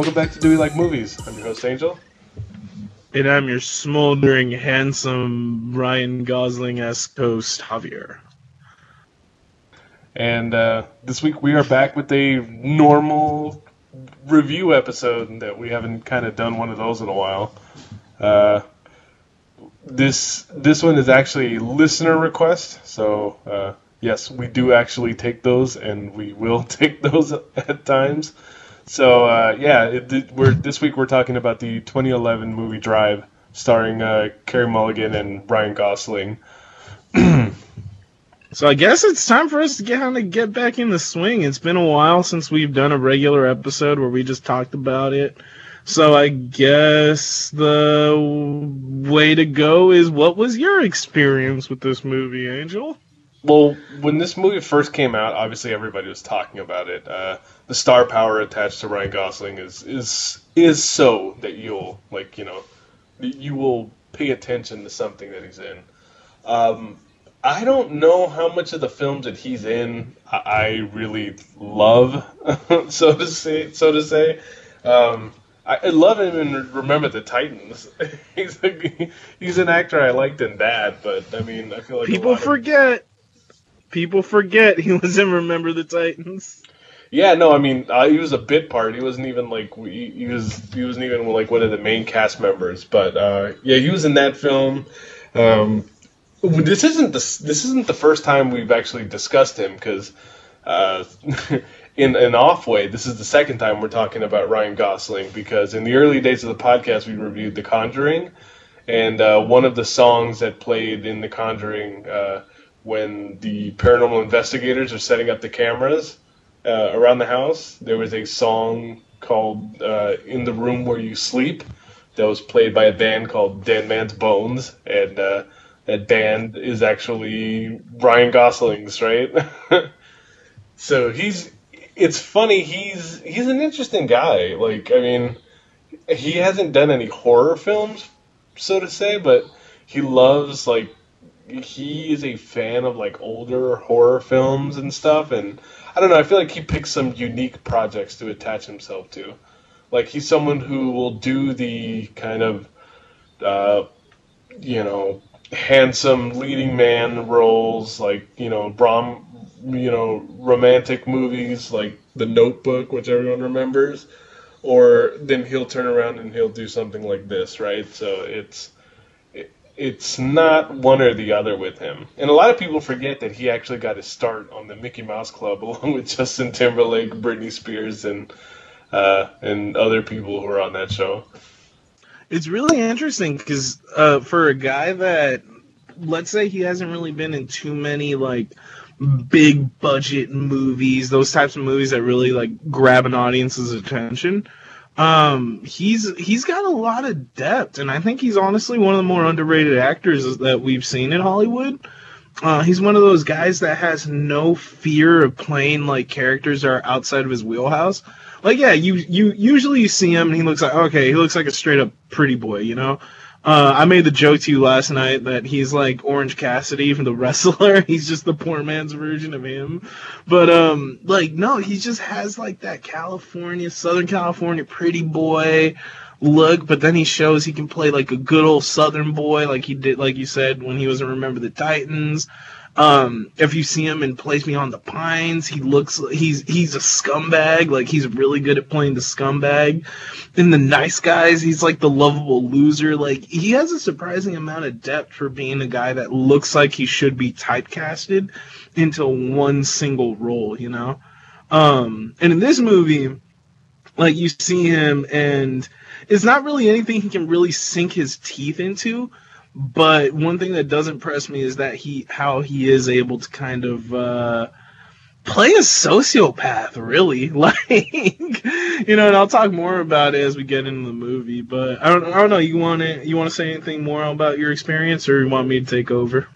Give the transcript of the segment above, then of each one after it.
Welcome back to Do We Like Movies. I'm your host, Angel. And I'm your smoldering, handsome, Ryan Gosling esque host, Javier. And uh, this week we are back with a normal review episode that we haven't kind of done one of those in a while. Uh, this this one is actually a listener request, so uh, yes, we do actually take those, and we will take those at times. So uh, yeah, it, we're this week we're talking about the 2011 movie Drive, starring uh, Mulligan and Ryan Gosling. so I guess it's time for us to get kind of get back in the swing. It's been a while since we've done a regular episode where we just talked about it. So I guess the way to go is what was your experience with this movie, Angel? Well, when this movie first came out, obviously everybody was talking about it. Uh, the star power attached to Ryan Gosling is is is so that you'll like you know you will pay attention to something that he's in. Um, I don't know how much of the films that he's in I, I really love, so to say. So to say, um, I, love him in Remember the Titans. he's a, he's an actor I liked in that, but I mean, I feel like people forget. Of, people forget he was in Remember the Titans. Yeah, no, I mean uh, he was a bit part. He wasn't even like he, he, was he wasn't even like one of the main cast members. But uh, yeah, he was in that film. Um, this isn't the this isn't the first time we've actually discussed him because uh, in an off way, this is the second time we're talking about Ryan Gosling because in the early days of the podcast we reviewed The Conjuring, and uh, one of the songs that played in The Conjuring uh, when the paranormal investigators are setting up the cameras uh, around the house. There was a song called uh, "In the Room Where You Sleep" that was played by a band called Dead Man's Bones, and uh, that band is actually Ryan Gosling's, right? so he's. It's funny. He's he's an interesting guy. Like I mean, he hasn't done any horror films, so to say, but he loves like he is a fan of like older horror films and stuff, and I don't know. I feel like he picks some unique projects to attach himself to. Like he's someone who will do the kind of, uh, you know, handsome leading man roles, like you know, Brom, you know, romantic movies like The Notebook, which everyone remembers, or then he'll turn around and he'll do something like this, right? So it's it's not one or the other with him. And a lot of people forget that he actually got his start on the Mickey Mouse Club along with Justin Timberlake, Britney Spears, and uh, and other people who are on that show. It's really interesting because uh, for a guy that, let's say, he hasn't really been in too many like big budget movies, those types of movies that really like grab an audience's attention um, he's he's got a lot of depth, and I think he's honestly one of the more underrated actors that we've seen in Hollywood. Uh, he's one of those guys that has no fear of playing like characters that are outside of his wheelhouse. Like, yeah, you you usually you see him and he looks like okay, he looks like a straight up pretty boy, you know. Uh, I made the joke to you last night that he's like Orange Cassidy from the wrestler. he's just the poor man's version of him. But um, like no, he just has like that California, Southern California pretty boy look. But then he shows he can play like a good old Southern boy, like he did, like you said when he was in Remember the Titans. Um, if you see him in Place Beyond the Pines, he looks he's he's a scumbag. Like he's really good at playing the scumbag. In the Nice Guys, he's like the lovable loser. Like he has a surprising amount of depth for being a guy that looks like he should be typecasted into one single role. You know. Um, and in this movie, like you see him and it's not really anything he can really sink his teeth into but one thing that does impress me is that he how he is able to kind of uh, play a sociopath, really. Like you know, and I'll talk more about it as we get into the movie. But I don't, I don't know. You want to you want to say anything more about your experience, or you want me to take over?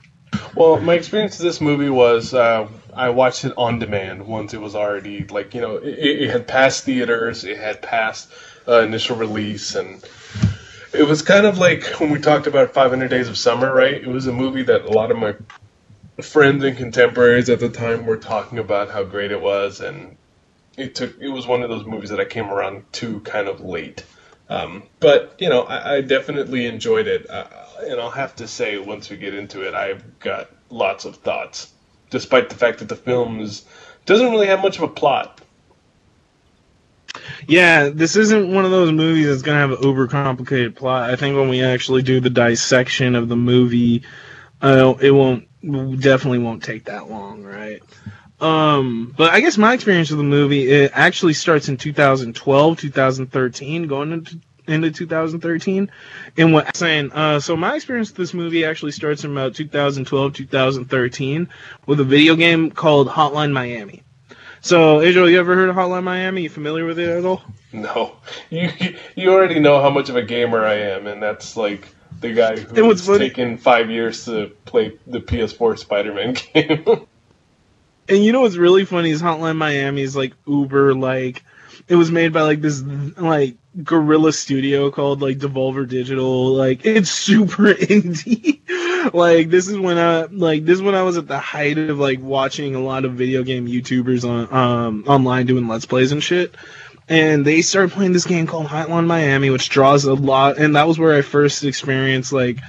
Well, my experience with this movie was uh, I watched it on demand once it was already like you know it, it had passed theaters, it had passed uh, initial release, and it was kind of like when we talked about 500 Days of Summer, right? It was a movie that a lot of my friends and contemporaries at the time were talking about how great it was, and it took it was one of those movies that I came around to kind of late. Um, but you know, I, I definitely enjoyed it, uh, and I'll have to say, once we get into it, I've got lots of thoughts, despite the fact that the film is, doesn't really have much of a plot. Yeah, this isn't one of those movies that's gonna have an over complicated plot. I think when we actually do the dissection of the movie, uh, it won't definitely won't take that long, right? Um, but I guess my experience with the movie it actually starts in 2012, 2013, going into into 2013. And what I'm saying, uh, so my experience with this movie actually starts in about 2012, 2013 with a video game called Hotline Miami. So, Adriel, you ever heard of Hotline Miami? You familiar with it at all? No, you you already know how much of a gamer I am, and that's like the guy who's taken five years to play the PS4 Spider-Man game. And you know what's really funny is Hotline Miami is like Uber like it was made by like this like guerrilla studio called like Devolver Digital. Like it's super indie. Like this is when I like this is when I was at the height of like watching a lot of video game YouTubers on um online doing let's plays and shit. And they started playing this game called Hotline Miami, which draws a lot, and that was where I first experienced like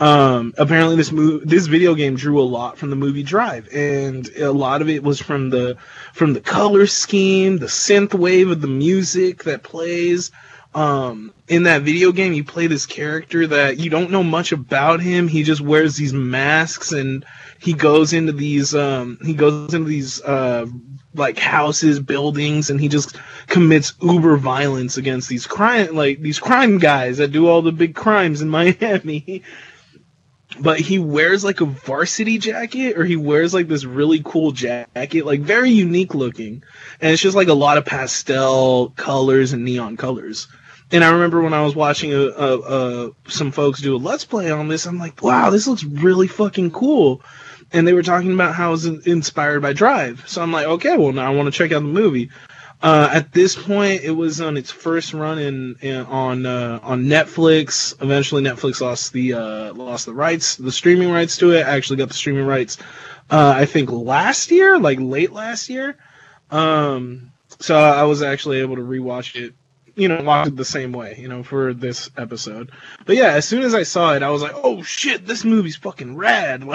um apparently this movie, this video game drew a lot from the movie drive and a lot of it was from the from the color scheme the synth wave of the music that plays um in that video game you play this character that you don't know much about him. He just wears these masks and he goes into these um he goes into these uh like houses buildings and he just commits uber violence against these crime like these crime guys that do all the big crimes in Miami. But he wears like a varsity jacket or he wears like this really cool jacket like very unique looking. And it's just like a lot of pastel colors and neon colors and i remember when i was watching a, a, a some folks do a let's play on this i'm like wow this looks really fucking cool and they were talking about how it was inspired by drive so i'm like okay well now i want to check out the movie uh, at this point, it was on its first run in, in on uh, on Netflix. Eventually, Netflix lost the uh, lost the rights, the streaming rights to it. I actually got the streaming rights, uh, I think last year, like late last year. Um, so I was actually able to rewatch it, you know, watch it the same way, you know, for this episode. But yeah, as soon as I saw it, I was like, oh shit, this movie's fucking rad.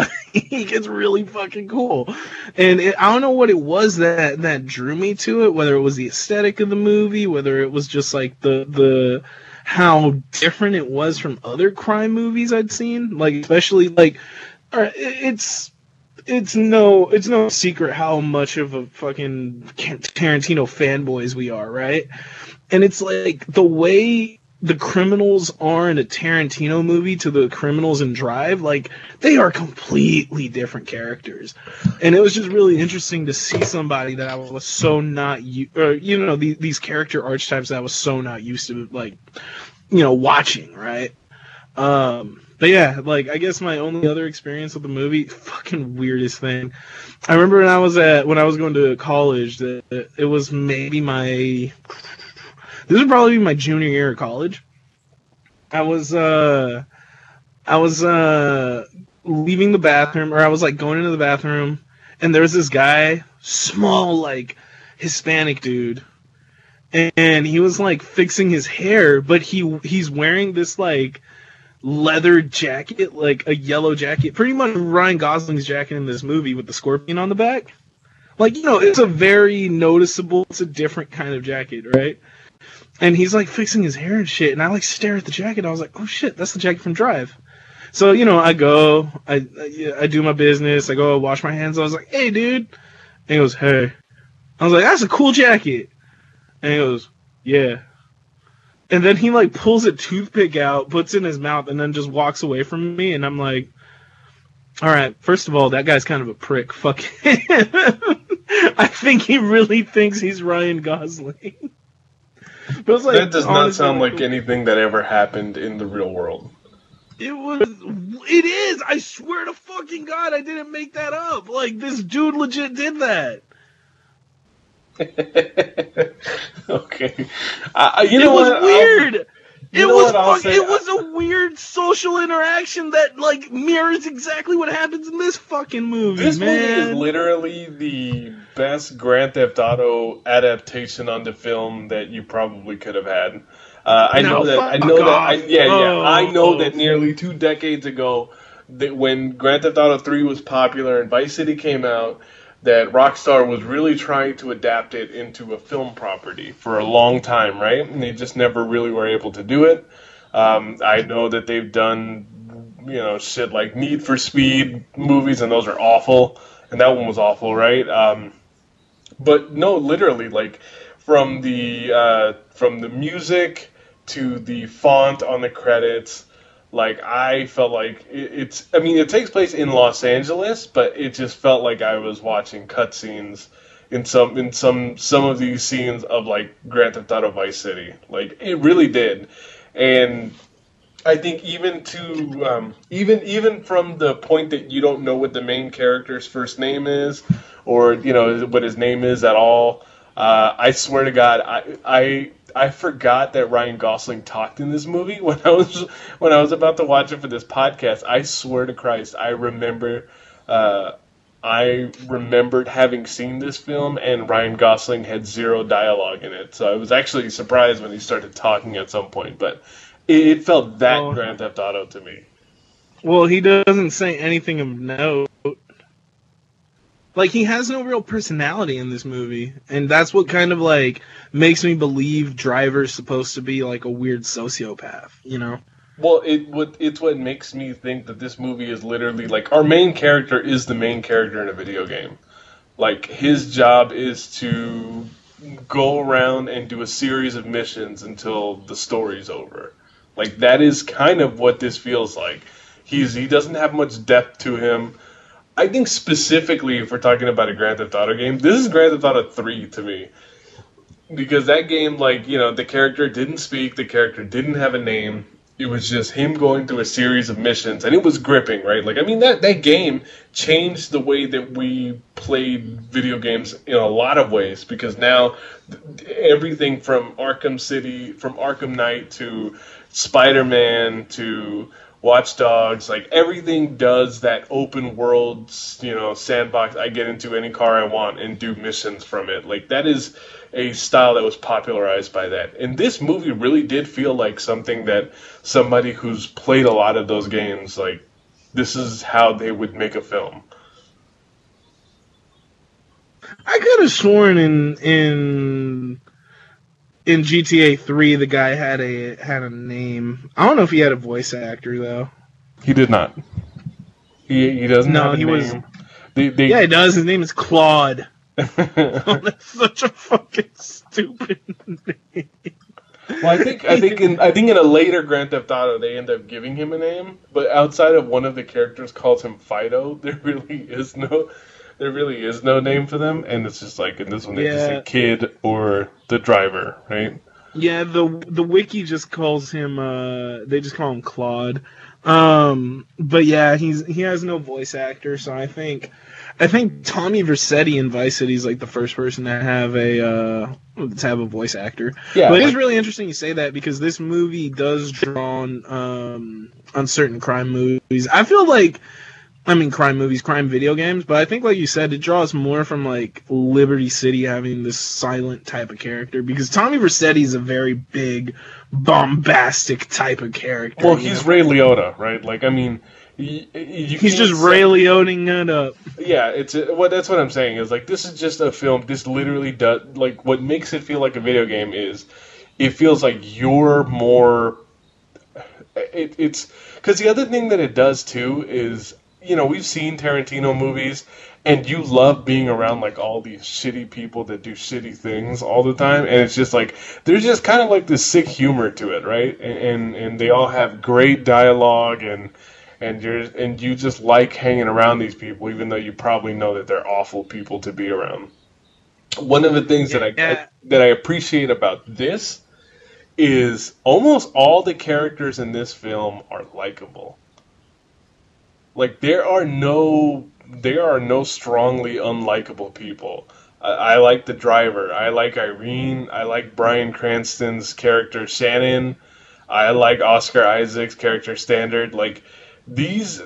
Like, it's really fucking cool. And it, I don't know what it was that that drew me to it, whether it was the aesthetic of the movie, whether it was just like the the how different it was from other crime movies I'd seen, like especially like uh, it- it's it's no it's no secret how much of a fucking Tarantino fanboys we are, right? And it's like the way the criminals are in a Tarantino movie to the criminals in Drive, like they are completely different characters. And it was just really interesting to see somebody that I was so not u- or you know the, these character archetypes that I was so not used to like you know watching, right? Um but yeah, like I guess my only other experience with the movie, fucking weirdest thing. I remember when I was at when I was going to college, that it was maybe my this would probably be my junior year of college. I was uh I was uh leaving the bathroom or I was like going into the bathroom and there was this guy, small like Hispanic dude. And he was like fixing his hair, but he he's wearing this like leather jacket, like a yellow jacket, pretty much Ryan Gosling's jacket in this movie with the scorpion on the back. Like, you know, it's a very noticeable, it's a different kind of jacket, right? And he's like fixing his hair and shit, and I like stare at the jacket. I was like, oh shit, that's the jacket from Drive. So, you know, I go, I, I, do my business, I go wash my hands. I was like, hey, dude. And he goes, hey. I was like, that's a cool jacket. And he goes, yeah. And then he like pulls a toothpick out, puts in his mouth, and then just walks away from me. And I'm like, all right, first of all, that guy's kind of a prick. Fuck him. I think he really thinks he's Ryan Gosling. It's like, that does not sound like anything that ever happened in the real world. It was. It is. I swear to fucking God, I didn't make that up. Like this dude legit did that. okay, uh, you it know was what? I'll- weird. You it was what I'll fuck- say? it was a weird social interaction that like mirrors exactly what happens in this fucking movie, This man. movie is literally the best Grand Theft Auto adaptation on the film that you probably could have had. Uh, I No, know that. I know that. I, off. yeah, yeah. Oh, I know oh. that nearly two decades ago, that when Grand Theft Auto Three was popular and Vice City came out, that Rockstar was really trying to adapt it into a film property for a long time, right? And they just never really were able to do it. Um, I know that they've done, you know, shit like Need for Speed movies, and those are awful. And that one was awful, right? Um, but no, literally, like from the uh, from the music to the font on the credits, like I felt like it, it's. I mean, it takes place in Los Angeles, but it just felt like I was watching cutscenes in some in some some of these scenes of like Grand Theft Auto Vice City. Like it really did, and I think even to um, even even from the point that you don't know what the main character's first name is, or you know what his name is at all. Uh, I swear to God, I, I I forgot that Ryan Gosling talked in this movie when I was when I was about to watch it for this podcast. I swear to Christ, I remember. Uh, I remembered having seen this film, and Ryan Gosling had zero dialogue in it. So I was actually surprised when he started talking at some point. But it, it felt that. Grand Theft Auto to me. Well, he doesn't say anything of note. Like he has no real personality in this movie, and that's what kind of like makes me believe Driver's supposed to be like a weird sociopath, you know? Well, it what it's what makes me think that this movie is literally like our main character is the main character in a video game. Like his job is to go around and do a series of missions until the story's over. Like that is kind of what this feels like. He's he doesn't have much depth to him. I think specifically if we're talking about a Grand Theft Auto game, this is Grand Theft Auto 3 to me. Because that game like, you know, the character didn't speak, the character didn't have a name. It was just him going through a series of missions and it was gripping, right? Like I mean that that game changed the way that we played video games in a lot of ways because now everything from Arkham City, from Arkham Knight to Spider-Man to Watch Dogs, like everything does that open world, you know, sandbox. I get into any car I want and do missions from it. Like that is a style that was popularized by that. And this movie really did feel like something that somebody who's played a lot of those games, like this is how they would make a film. I could have sworn in in in GTA three the guy had a had a name. I don't know if he had a voice actor though. He did not. He, he doesn't No, have a he was- They, they, Yeah, he does. His name is Claude. Oh, that's such a fucking stupid name. Well, I think I think in I think in a later Grand Theft Auto they end up giving him a name, but outside of one of the characters calls him Fido, there really is no there really is no name for them, and it's just like in this one they just say kid or the driver, right? Yeah, the the wiki just calls him. uh They just call him Claude. Um, but yeah, he's he has no voice actor, so I think I think Tommy Vercetti in Vice City is like the first person to have a uh to have a voice actor. Yeah, but it's really interesting you say that because this movie does draw on um on certain crime movies. I feel like I mean crime movies, crime video games, but I think like you said, it draws more from like Liberty City having this silent type of character because Tommy Vercetti is a very big, bombastic type of character. Well, he's know? Ray Liotta, right? Like I mean, y- y- you he's just say- Ray Lioting it up. Yeah, it's uh, a, well. That's what I'm saying. Is like this is just a film. This literally does like what makes it feel like a video game is it feels like you're more. It, it's because the other thing that it does too is you know we've seen Tarantino movies and you love being around like all these shitty people that do shitty things all the time and it's just like there's just kind of like this sick humor to it right and and, and they all have great dialogue and and you're and you just like hanging around these people, even though you probably know that they're awful people to be around. One of the things that I, Yeah. that I appreciate about this is almost all the characters in this film are likable. Like there are no there are no strongly unlikable people. I, I like the driver. I like Irene. I like Bryan Cranston's character Shannon. I like Oscar Isaac's character Standard. Like these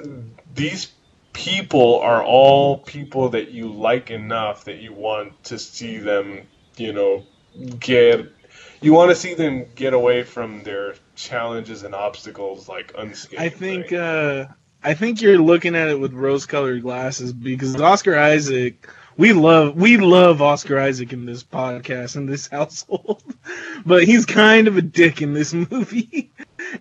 these people are all people that you like enough that you want to see them, you know, get you want to see them get away from their challenges and obstacles like unscathed. I think uh, I think you're looking at it with rose-colored glasses because Oscar Isaac. We love we love Oscar Isaac in this podcast in this household, but he's kind of a dick in this movie.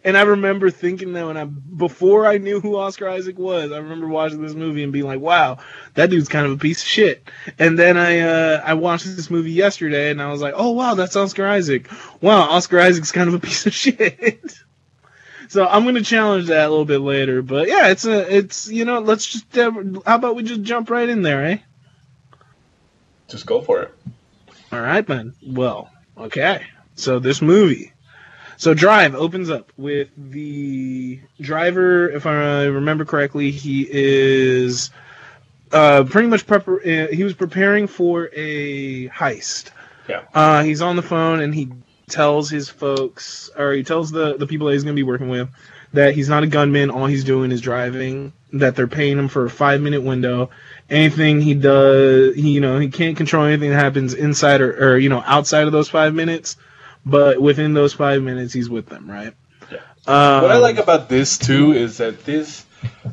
And I remember thinking that when I before I knew who Oscar Isaac was, I remember watching this movie and being like, "Wow, that dude's kind of a piece of shit." And then I uh, I watched this movie yesterday and I was like, "Oh wow, that's Oscar Isaac. Wow, Oscar Isaac's kind of a piece of shit." So I'm gonna challenge that a little bit later, but yeah, it's a, it's you know, let's just uh, how about we just jump right in there, eh? Just go for it. All right, then. Well, okay. So this movie, so Drive opens up with the driver. If I remember correctly, he is uh, pretty much prepar- uh, He was preparing for a heist. Yeah. Uh, he's on the phone and he tells his folks, or he tells the the people that he's going to be working with, that he's not a gunman. All he's doing is driving. That they're paying him for a five minute window. Anything he does, he, you know, he can't control anything that happens inside or, or you know outside of those five minutes. But within those five minutes, he's with them, right? Yeah. Um, what I like about this too is that this,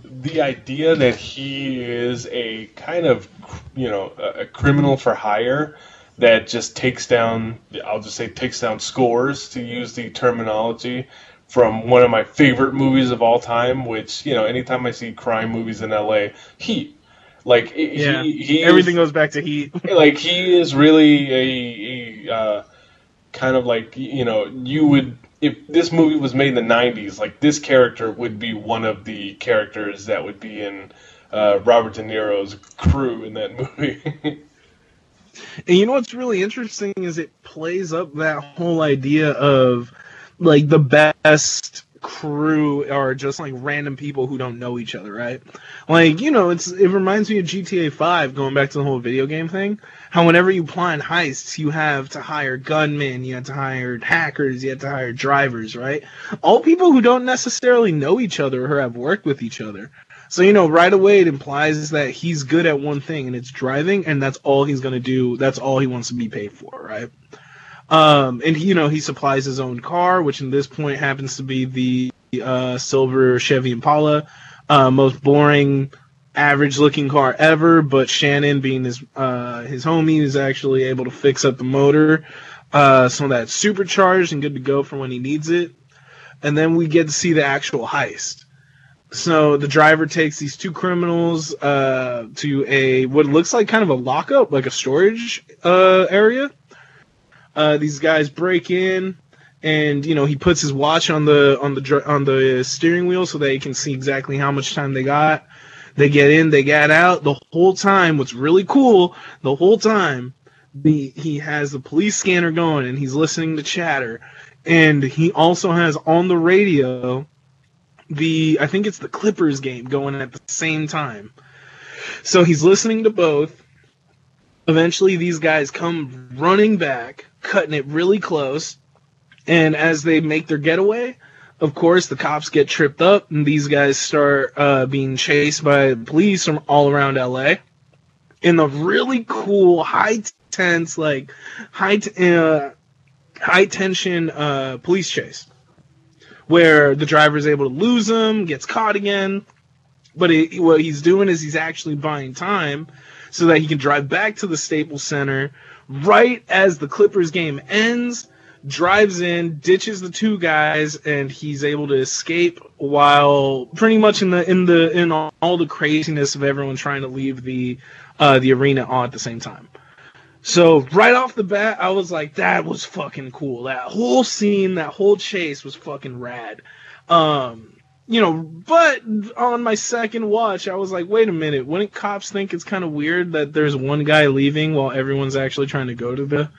the idea that he is a kind of, you know, a, a criminal for hire that just takes down, I'll just say takes down scores to use the terminology from one of my favorite movies of all time, which, you know, anytime I see crime movies in LA, Heat. Like, yeah, he, he everything is, goes back to Heat. like, he is really a, a uh, kind of like, you know, you would, if this movie was made in the 90s, like, this character would be one of the characters that would be in uh, Robert De Niro's crew in that movie. And you know what's really interesting is it plays up that whole idea of like the best crew are just like random people who don't know each other, right? Like, you know, it's it reminds me of GTA 5 going back to the whole video game thing. How whenever you plan heists, you have to hire gunmen, you have to hire hackers, you have to hire drivers, right? All people who don't necessarily know each other or have worked with each other. So, you know, right away it implies that he's good at one thing and it's driving and that's all he's to do. That's all he wants to be paid for, right? Um, and you know, he supplies his own car, which in this point happens to be the uh, silver Chevy Impala, uh, most boring, average-looking car ever. But Shannon, being his uh, his homie, is actually able to fix up the motor, uh, so that's supercharged and good to go for when he needs it. And then we get to see the actual heist. So the driver takes these two criminals uh, to a what looks like kind of a lockup, like a storage uh, area. Uh, these guys break in, and you know he puts his watch on the on the on the steering wheel so he can see exactly how much time they got. They get in, they get out. The whole time, what's really cool, the whole time, the he has the police scanner going and he's listening to chatter, and he also has on the radio the I think it's the Clippers game going at the same time. So he's listening to both. Eventually, these guys come running back, cutting it really close. And as they make their getaway, of course, the cops get tripped up, and these guys start uh, being chased by police from all around LA. In a really cool, high tense, like high t- uh, high tension uh, police chase where the driver is able to lose him, gets caught again. But what he's doing is he's actually buying time so that he can drive back to the Staples Center right as the Clippers game ends, drives in, ditches the two guys, and he's able to escape while pretty much in the in the in all, all the craziness of everyone trying to leave the uh, the arena all at the same time. So right off the bat, I was like, that was fucking cool. That whole scene, that whole chase was fucking rad. Um, you know, but on my second watch, I was like, wait a minute, wouldn't cops think it's kind of weird that there's one guy leaving while everyone's actually trying to go to the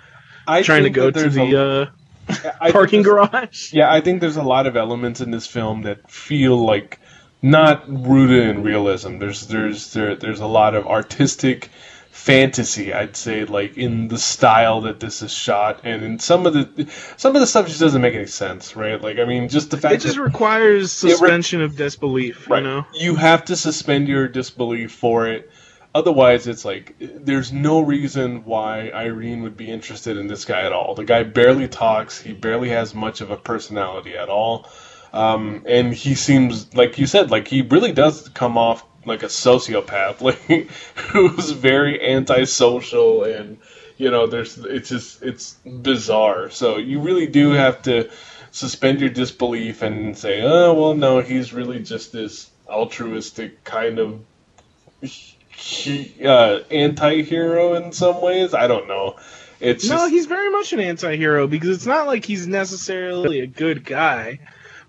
I trying to go to the a- uh, parking garage? Yeah, I think there's a lot of elements in this film that feel like not rooted in realism. There's there's there, there's a lot of artistic fantasy. I'd say like in the style that this is shot, and in some of the some of the stuff just doesn't make any sense, right? Like I mean, just the fact It just requires suspension of disbelief, right, you know. you have to suspend your disbelief for it. Otherwise, it's like there's no reason why Irene would be interested in this guy at all. The guy barely talks. He barely has much of a personality at all. Um, and he seems like you said, like he really does come off like a sociopath, like who's very antisocial and you know, there's it's just it's bizarre. So you really do have to suspend your disbelief and say, oh well, no, he's really just this altruistic kind of uh, anti-hero in some ways. I don't know. It's No, just, he's very much an anti-hero because it's not like he's necessarily a good guy,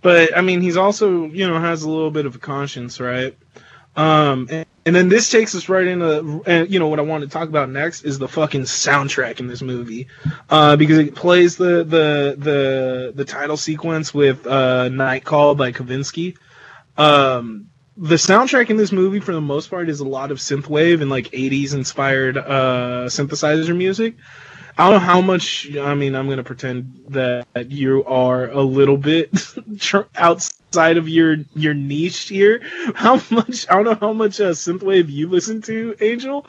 but I mean, he's also you know has a little bit of a conscience, right? Um, and, and then this takes us right into, and you know what I want to talk about next is the fucking soundtrack in this movie, uh, because it plays the the the the title sequence with uh, "Night Call" by Kavinsky. Um, the soundtrack in this movie, for the most part, is a lot of synthwave and like '80s inspired uh, synthesizer music. I don't know how much. I mean, I'm gonna pretend that you are a little bit tr- outside of your your niche here. How much? I don't know how much uh, synthwave you listen to, Angel,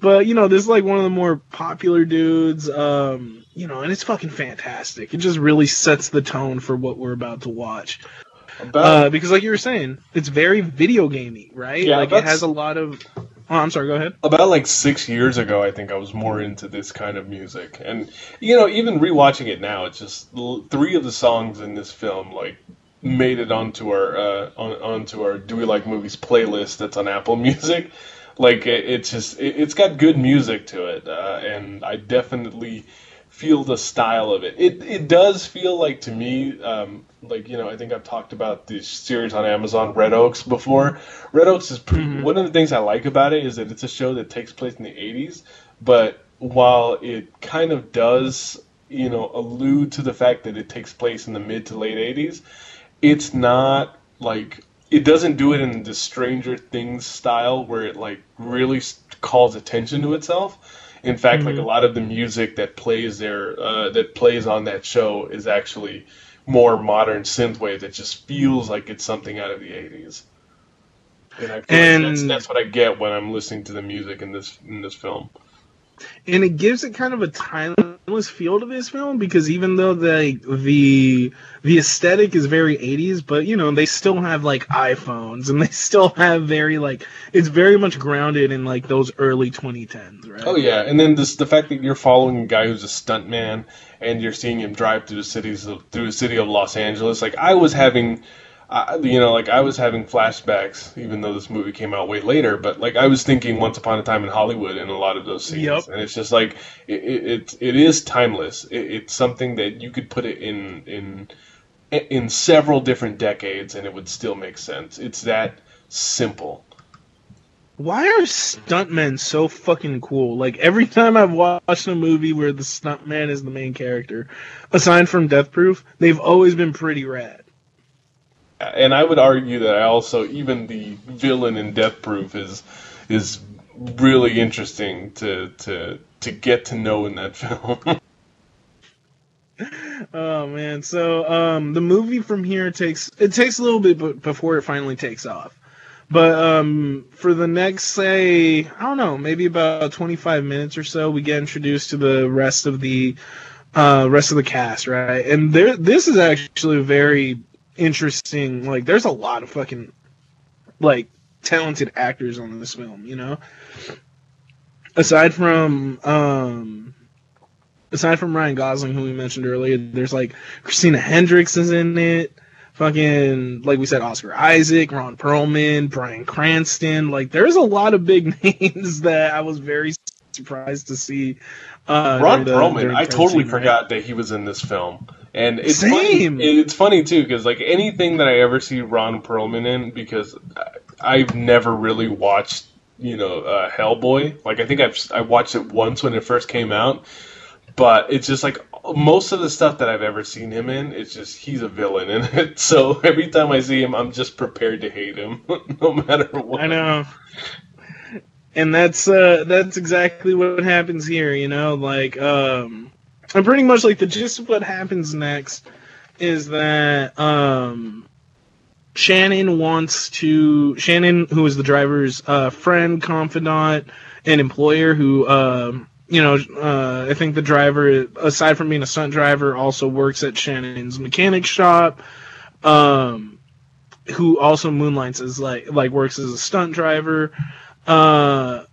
but you know, this is like one of the more popular dudes. Um, you know, and it's fucking fantastic. It just really sets the tone for what we're about to watch. about, Uh, because, like you were saying, it's very video gamey, right? Yeah, like it has a lot of. Oh, I'm sorry. Go ahead. about like six years ago, I think I was more into this kind of music, and you know, even rewatching it now, it's just three of the songs in this film like made it onto our uh, on, onto our Do We Like Movies playlist that's on Apple Music. Like it, it's just it, it's got good music to it, uh, and I definitely feel the style of it. It it does feel like to me, um, like you know, I think I've talked about this series on Amazon, Red Oaks, before. Red Oaks is pretty, one of the things I like about it is that it's a show that takes place in the '80s, but while it kind of does, you know, allude to the fact that it takes place in the mid to late '80s, it's not like it doesn't do it in the Stranger Things style where it like really calls attention to itself. In fact, like a lot of the music that plays there, uh, that plays on that show, is actually more modern synthwave that just feels like it's something out of the '80s. And I And- like that's, that's what I get when I'm listening to the music in this in this film. and it gives it kind of a timeless feel to this film because even though the the the aesthetic is very 80s but you know they still have like iPhones and they still have very like it's very much grounded in like those early 2010s right Oh yeah, and then this the fact that you're following a guy who's a stuntman and you're seeing him drive through the cities through the city of Los Angeles. Like I was having, uh, you know, like I was having flashbacks, even though this movie came out way later. But like I was thinking Once Upon a Time in Hollywood in a lot of those scenes, Yep. and it's just like it it, it, it is timeless. It, it's something that you could put it in in in several different decades and it would still make sense. It's that simple. why are stuntmen so fucking cool like every time I've watched a movie where the stuntman is the main character aside from Death Proof they've always been pretty rad and I would argue that I also even the villain in Death Proof is is really interesting to to to get to know in that film. Oh man, so um, the movie from here takes it takes a little bit before it finally takes off, but um, for the next say I don't know maybe about twenty five minutes or so we get introduced to the rest of the uh, rest of the cast right, and there this is actually very interesting. Like there's a lot of fucking like talented actors on this film, you know. Aside from um aside from Ryan Gosling, who we mentioned earlier, there's like Christina Hendricks is in it. Fucking like we said, Oscar Isaac, Ron Perlman, Bryan Cranston. Like there's a lot of big names that I was very surprised to see. Uh, Ron the- Perlman, I totally forgot that he was in this film. And it's Same. funny. It's funny too because like anything that I ever see Ron Perlman in, because I- I've never really watched you know uh, Hellboy. Like I think I've I watched it once when it first came out, but it's just like most of the stuff that I've ever seen him in, it's just he's a villain in it. So every time I see him, I'm just prepared to hate him, no matter what. I know. and that's uh, that's exactly what happens here. You know, like um, and pretty much like the gist of what happens next is that um, Shannon wants to Shannon, who is the driver's uh, friend, confidant, and employer, who um, you know, uh, I think the driver, aside from being a stunt driver, also works at Shannon's mechanic shop. Um, who also moonlights as like like works as a stunt driver. Uh,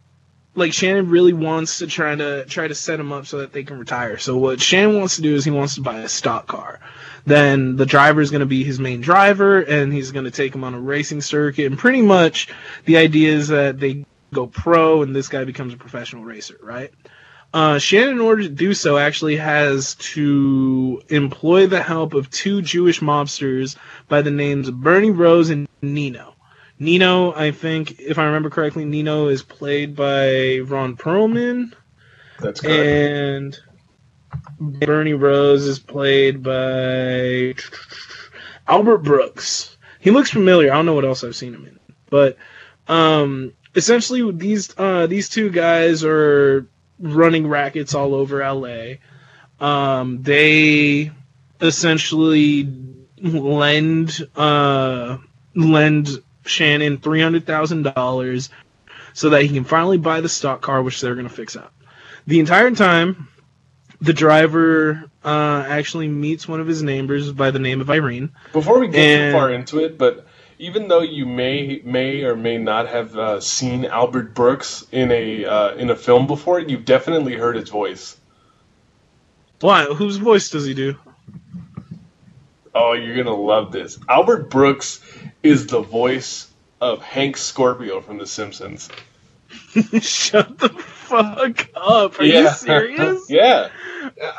like Shannon really wants to try to try to set him up so that they can retire. So what Shannon wants to do is he wants to buy a stock car. Then the driver is going to be his main driver, and he's going to take him on a racing circuit. And pretty much the idea is that they go pro, and this guy becomes a professional racer, right? Uh, Shannon, in order to do so, actually has to employ the help of two Jewish mobsters by the names of Bernie Rose and Nino. Nino, I think, if I remember correctly, Nino is played by Ron Perlman. That's correct. And Bernie Rose is played by Albert Brooks. He looks familiar. I don't know what else I've seen him in, but um, essentially these uh, these two guys are running rackets all over LA. Um, they essentially lend uh, lend Shannon three hundred thousand dollars so that he can finally buy the stock car, which they're going to fix up. The entire time, the driver uh, actually meets one of his neighbors by the name of Irene. Before we get And- too far into it, but even though you may may or may not have uh, seen Albert Brooks in a uh, in a film before, you've definitely heard his voice. Why? Whose voice does he do? Oh, you're gonna love this. Albert Brooks is the voice of Hank Scorpio from The Simpsons. Shut the fuck up! Are you serious? yeah.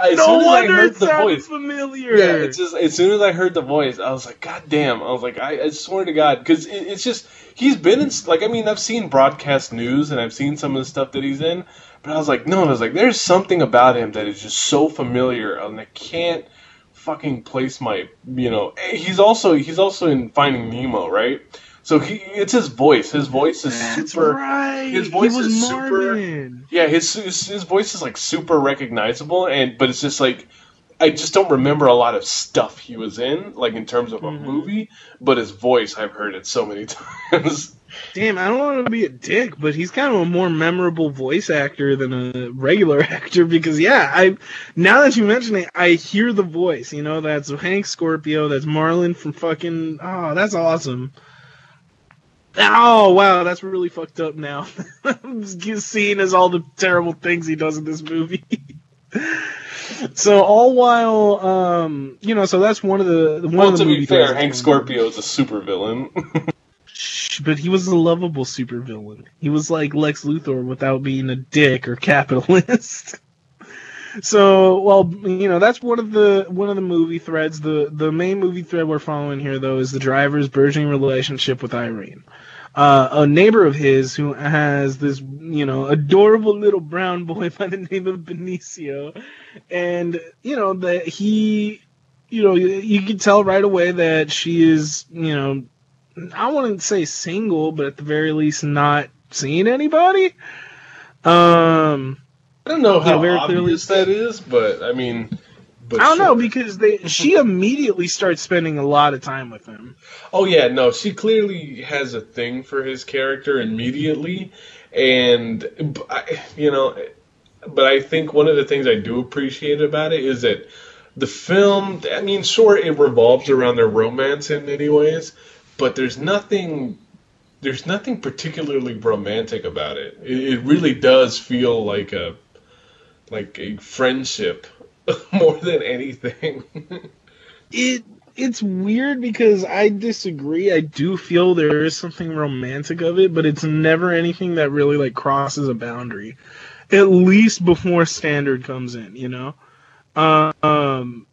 As no soon as I wonder it voice, familiar. Yeah, it's just as soon as I heard the voice, I was like, God damn! I was like, I, I swear to God, because it, it's just he's been in like I mean I've seen broadcast news and I've seen some of the stuff that he's in, but I was like, no, and I was like, there's something about him that is just so familiar, and I can't fucking place my you know. He's also he's also in Finding Nemo, right? So he it's his voice. His voice is That's super. right. his voice is super- Yeah, his, his his voice is like super recognizable, and but it's just like I just don't remember a lot of stuff he was in, like in terms of a Mhm. movie. But his voice, I've heard it so many times. Damn, I don't want to be a dick, but he's kind of a more memorable voice actor than a regular actor because yeah, I now that you mention it, I hear the voice. You know, that's Hank Scorpio, that's Marlin from fucking. Oh, that's awesome. Oh wow, that's really fucked up now. Seeing as all the terrible things he does in this movie. So all while, um, you know, so that's one of the one well, of the to be movie fair, Hank that's going on. Scorpio is a supervillain. But he was a lovable supervillain. He was like Lex Luthor without being a dick or capitalist. so, well, you know, that's one of the one of the movie threads. The the main movie thread we're following here, though, is the driver's burgeoning relationship with Irene. Uh, a neighbor of his who has this, you know, adorable little brown boy by the name of Benicio, and you know that he, you know, you, you can tell right away that she is, you know, I wouldn't say single, but at the very least not seeing anybody. Um, I don't know how very obvious that is, but I mean, but I don't know because they she immediately starts spending a lot of time with him. Oh yeah, no, she clearly has a thing for his character immediately, and you know, but I think one of the things I do appreciate about it is that the film. I mean, sure, it revolves around their romance in many ways, but there's nothing. There's nothing particularly romantic about it. It, it really does feel like a like a friendship more than anything. It it's weird because I disagree. I do feel there is something romantic of it, but it's never anything that really like crosses a boundary. At least before Standard comes in, you know. Um,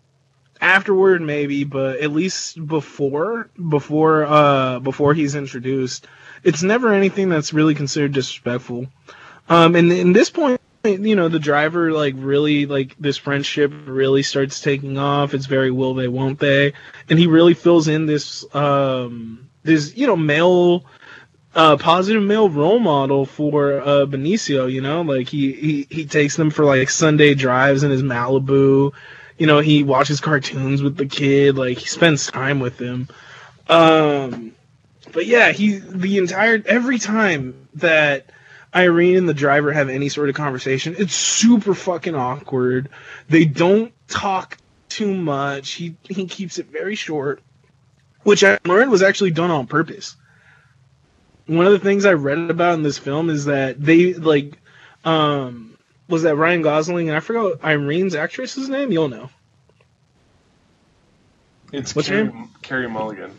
afterward maybe, but at least before before uh before he's introduced, it's never anything that's really considered disrespectful. Um, and in this point, you know, the driver like really like this friendship really starts taking off. It's very will they, won't they, and he really fills in this um this you know male a positive male role model for uh, Benicio. You know, like he, he he takes them for like Sunday drives in his Malibu. You know, he watches cartoons with the kid. Like he spends time with them. Um, but yeah, he the entire every time that Irene and the driver have any sort of conversation, it's super fucking awkward. They don't talk too much. He he keeps it very short, which I learned was actually done on purpose. One of the things I read about in this film is that they like um was that Ryan Gosling and I forgot Irene's actress's name. You'll know. It's What's her name? Carey Mulligan.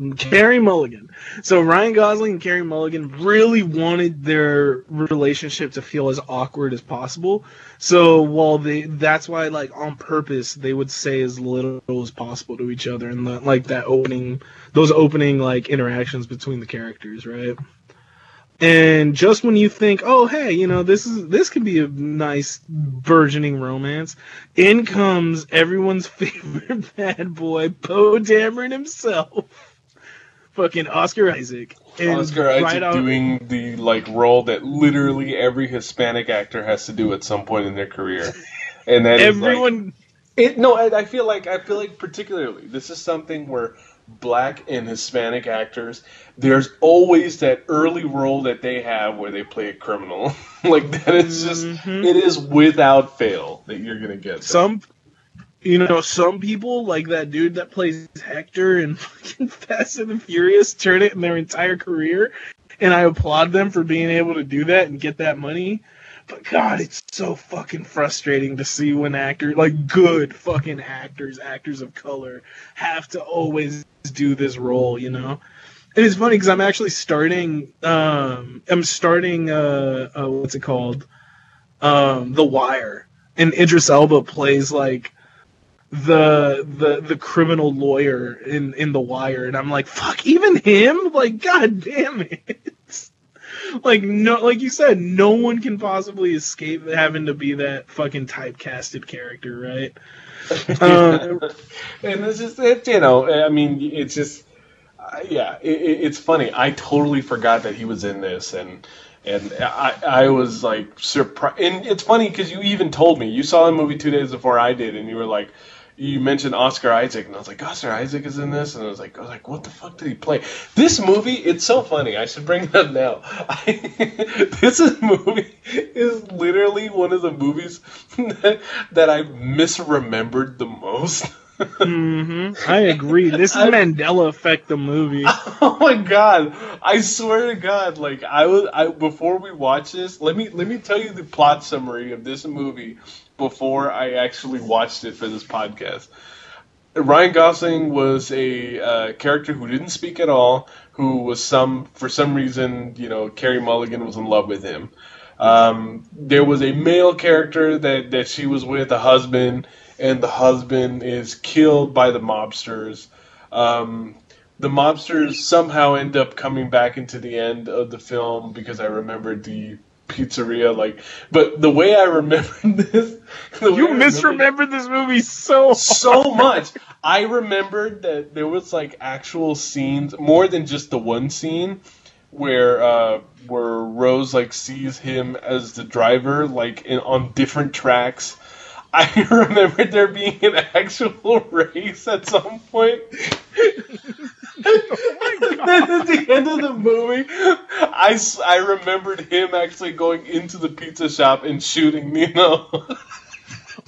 Carey Mulligan. So Ryan Gosling and Carey Mulligan really wanted their relationship to feel as awkward as possible. So while they, that's why like on purpose they would say as little as possible to each other and like that opening, those opening like interactions between the characters, right? And just when you think, oh hey, you know this is this could be a nice burgeoning romance, in comes everyone's favorite bad boy, Poe Dameron himself fucking Oscar Isaac. And Oscar Isaac right out- doing the like role that literally every Hispanic actor has to do at some point in their career, and that is, like- everyone. It, no, I, I feel like I feel like particularly this is something where black and Hispanic actors, there's always that early role that they have where they play a criminal. like that is just Mhm. it is without fail that you're gonna get that. some, you know, some people like that dude that plays Hector in fucking Fast and the Furious turn it in their entire career, and I applaud them for being able to do that and get that money. But God, it's so fucking frustrating to see when actors, like good fucking actors, actors of color, have to always do this role, you know? And it's funny because I'm actually starting, um, I'm starting, uh, uh, what's it called? Um, The Wire. And Idris Elba plays like the the the criminal lawyer in in The Wire, and I'm like, fuck, even him? Like, god damn it! like no, like you said, no one can possibly escape having to be that fucking typecasted character, right? Um, and it's just it's you know I mean it's just uh, yeah it, it- it's funny I totally forgot that he was in this and and I I was like surprised and it's funny because you even told me you saw the movie two days before I did and you were like you mentioned Oscar Isaac and I was like Oscar Isaac is in this? And I was like I was like what the fuck did he play? This movie it's so funny. I should bring it up now. I, this is movie is literally one of the movies that, that I misremembered the most. Hmm I agree. This is I- Mandela Effect, the movie. oh my god! I swear to God, like I was, I before we watch this, let me let me tell you the plot summary of this movie before I actually watched it for this podcast. Ryan Gosling was a uh, character who didn't speak at all, who was some for some reason, you know, Carey Mulligan was in love with him. Um, there was a male character that that she was with, a husband, and the husband is killed by the mobsters. Um, the mobsters somehow end up coming back into the end of the film because I remembered the pizzeria like but the way I remember this You remembered- misremembered this movie so so much. I remembered that there was like actual scenes, more than just the one scene where uh, where Rose like sees him as the driver, like in, on different tracks. I remembered there being an actual race at some point. And then at the end of the movie, I, I remembered him actually going into the pizza shop and shooting Nino.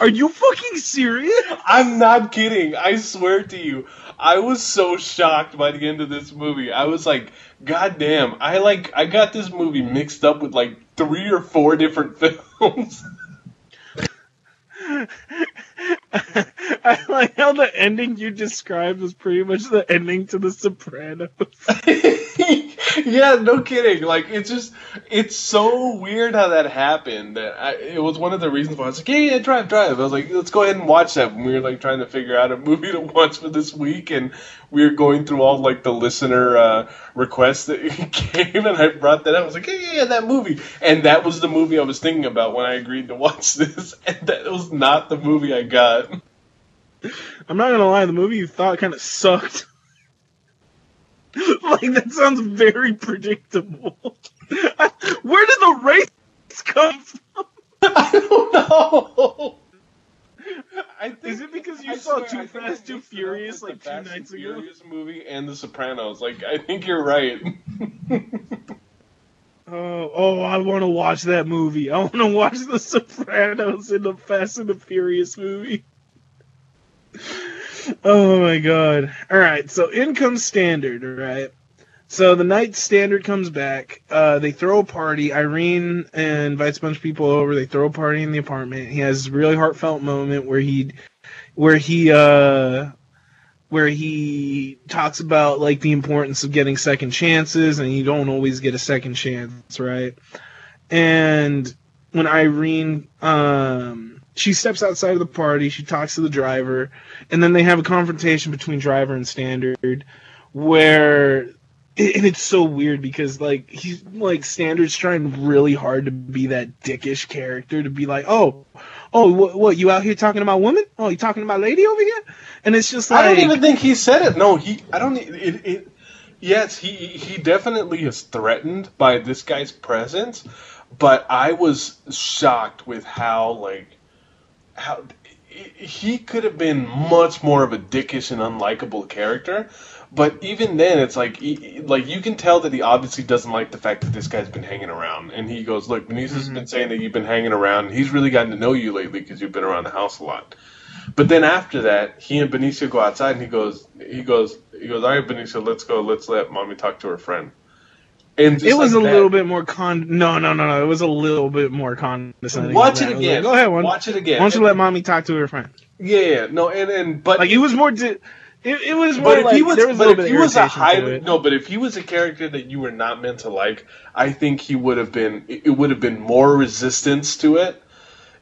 Are you fucking serious? I'm not kidding. I swear to you. I was so shocked by the end of this movie. I was like, God damn, I like I got this movie mixed up with like three or four different films. How the ending you described was pretty much the ending to The Sopranos. yeah, no kidding. Like it's just it's so weird how that happened. That I, it was one of the reasons why I was like, yeah, yeah, drive, drive. I was like, let's go ahead and watch that. When we were like trying to figure out a movie to watch for this week, and we were going through all like the listener uh, requests that came, and I brought that up. I was like, yeah, yeah, yeah, that movie, and that was the movie I was thinking about when I agreed to watch this, and that was not the movie I got. I'm not gonna lie, the movie you thought kind of sucked. like that sounds very predictable. Where did the race come from? I don't know. I think, Is it because you I saw swear, Too Fast, Too mixed it up Furious like two Fast nights and ago? Furious movie and The Sopranos. Like I think you're right. Oh, oh, I want to watch that movie. I want to watch The Sopranos in the Fast and the Furious movie. Oh my god. All right, so income standard, all right? So the night standard comes back. Uh, they throw a party. Irene invites a bunch of people over. They throw a party in the apartment. He has a really heartfelt moment where he, where he, uh, where he talks about like the importance of getting second chances, and you don't always get a second chance, right? And when Irene, um, she steps outside of the party, she talks to the driver, and then they have a confrontation between driver and standard, where and it's so weird because like he's like standards trying really hard to be that dickish character to be like oh oh what, what you out here talking about women oh you talking about lady over here and it's just like I don't even think he said it. No, he. I don't. It. it yes, he he definitely is threatened by this guy's presence, but I was shocked with how like how he could have been much more of a dickish and unlikable character. But even then, it's like, he- like you can tell that he obviously doesn't like the fact that this guy's been hanging around. And he goes, "Look, Benicio Mhm. been saying that you've been hanging around. He's really gotten to know you lately because you've been around the house a lot." But then after that, he and Benicio go outside, and he goes, he goes, he goes, "All right, Benicio, let's go. Let's let mommy talk to her friend." And it was like a that- little bit more con. No, no, no, no. It was a little bit more condescending. Watch it that. I was again. like, Go ahead, one. Watch it again. Why don't you let mommy talk to her friend? Yeah, yeah, no, and and but Like it was more. Di- it, it was more But if he was, was a but if he was a irritation to highly it. no, but if he was a character that you were not meant to like, I think he would have been. It would have been more resistance to it,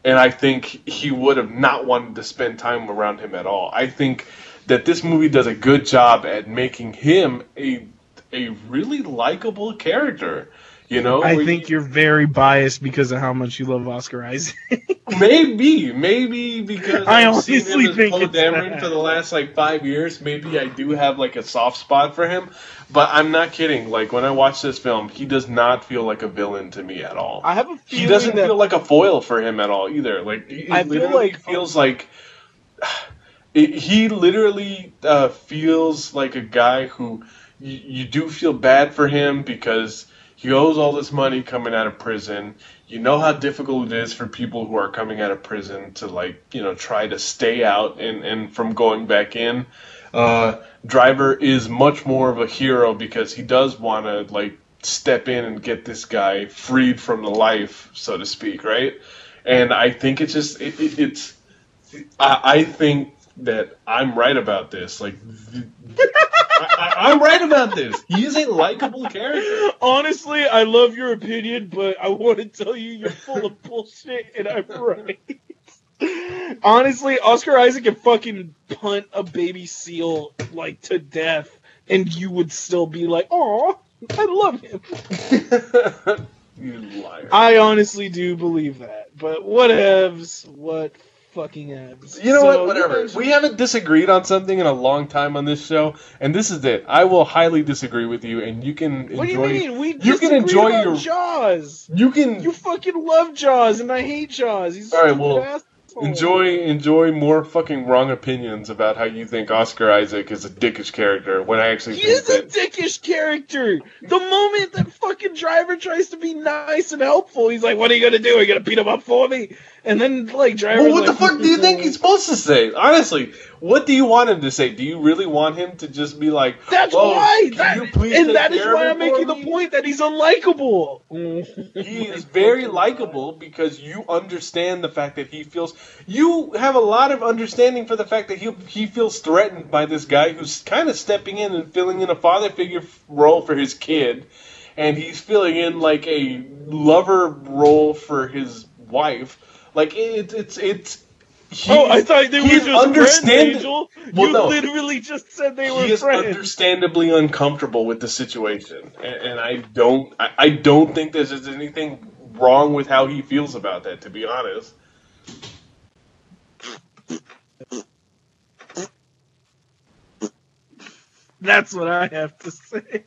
and I think he would have not wanted to spend time around him at all. I think that this movie does a good job at making him a a really likable character. You know, I think you- you're very biased because of how much you love Oscar Isaac. Maybe, maybe because I I've seen honestly him as think Poe Dameron that. for the last like five years. Maybe I do have like a soft spot for him, but I'm not kidding. Like when I watch this film, he does not feel like a villain to me at all. I have a feeling He doesn't that feel like a foil for him at all either. Like he I feel like- feels like it, he literally uh, feels like a guy who you, you do feel bad for him because he owes all this money coming out of prison. You know how difficult it is for people who are coming out of prison to like you know try to stay out and and from going back in. Uh, Driver is much more of a hero because he does want to like step in and get this guy freed from the life, so to speak, right? And I think it's just it, it, it's I, I think that I'm right about this. Like, I, I'm right about this. He's a likable character. Honestly, I love your opinion, but I want to tell you you're full of bullshit, and I'm right. Honestly, Oscar Isaac can fucking punt a baby seal like to death, and you would still be like, "Oh, I love him." you liar. I honestly do believe that, but whatevs. What fucking evs. You know So, what? Whatever. We haven't disagreed on something in a long time on this show, and this is it. I will highly disagree with you, and you can enjoy. What do you mean? We you can enjoy your- Jaws. You can You fucking love Jaws, and I hate Jaws. He's All right, well. Enjoy enjoy more fucking wrong opinions about how you think Oscar Isaac is a dickish character when I actually He is a dickish character. The moment that fucking driver tries to be nice and helpful, he's like, "What are you gonna do? Are you gonna beat him up for me?" And then like driver. Well, what the fuck do you think he's supposed to say? Honestly, what do you want him to say? Do you really want him to just be like, That's "Whoa, why. That, and that is why I'm making for the point that he's unlikable. He is very likable because you understand the fact that he feels. You have a lot of understanding for the fact that he he feels threatened by this guy who's kind of stepping in and filling in a father figure role for his kid, and he's filling in like a lover role for his wife. Like it, it's it's. Oh, I thought they were just understand- friends, Angel. Well, you no. literally just said they were he is friends. understandably uncomfortable with the situation, and, and I don't, I, I don't think there's anything wrong with how he feels about that. To be honest, That's what I have to say.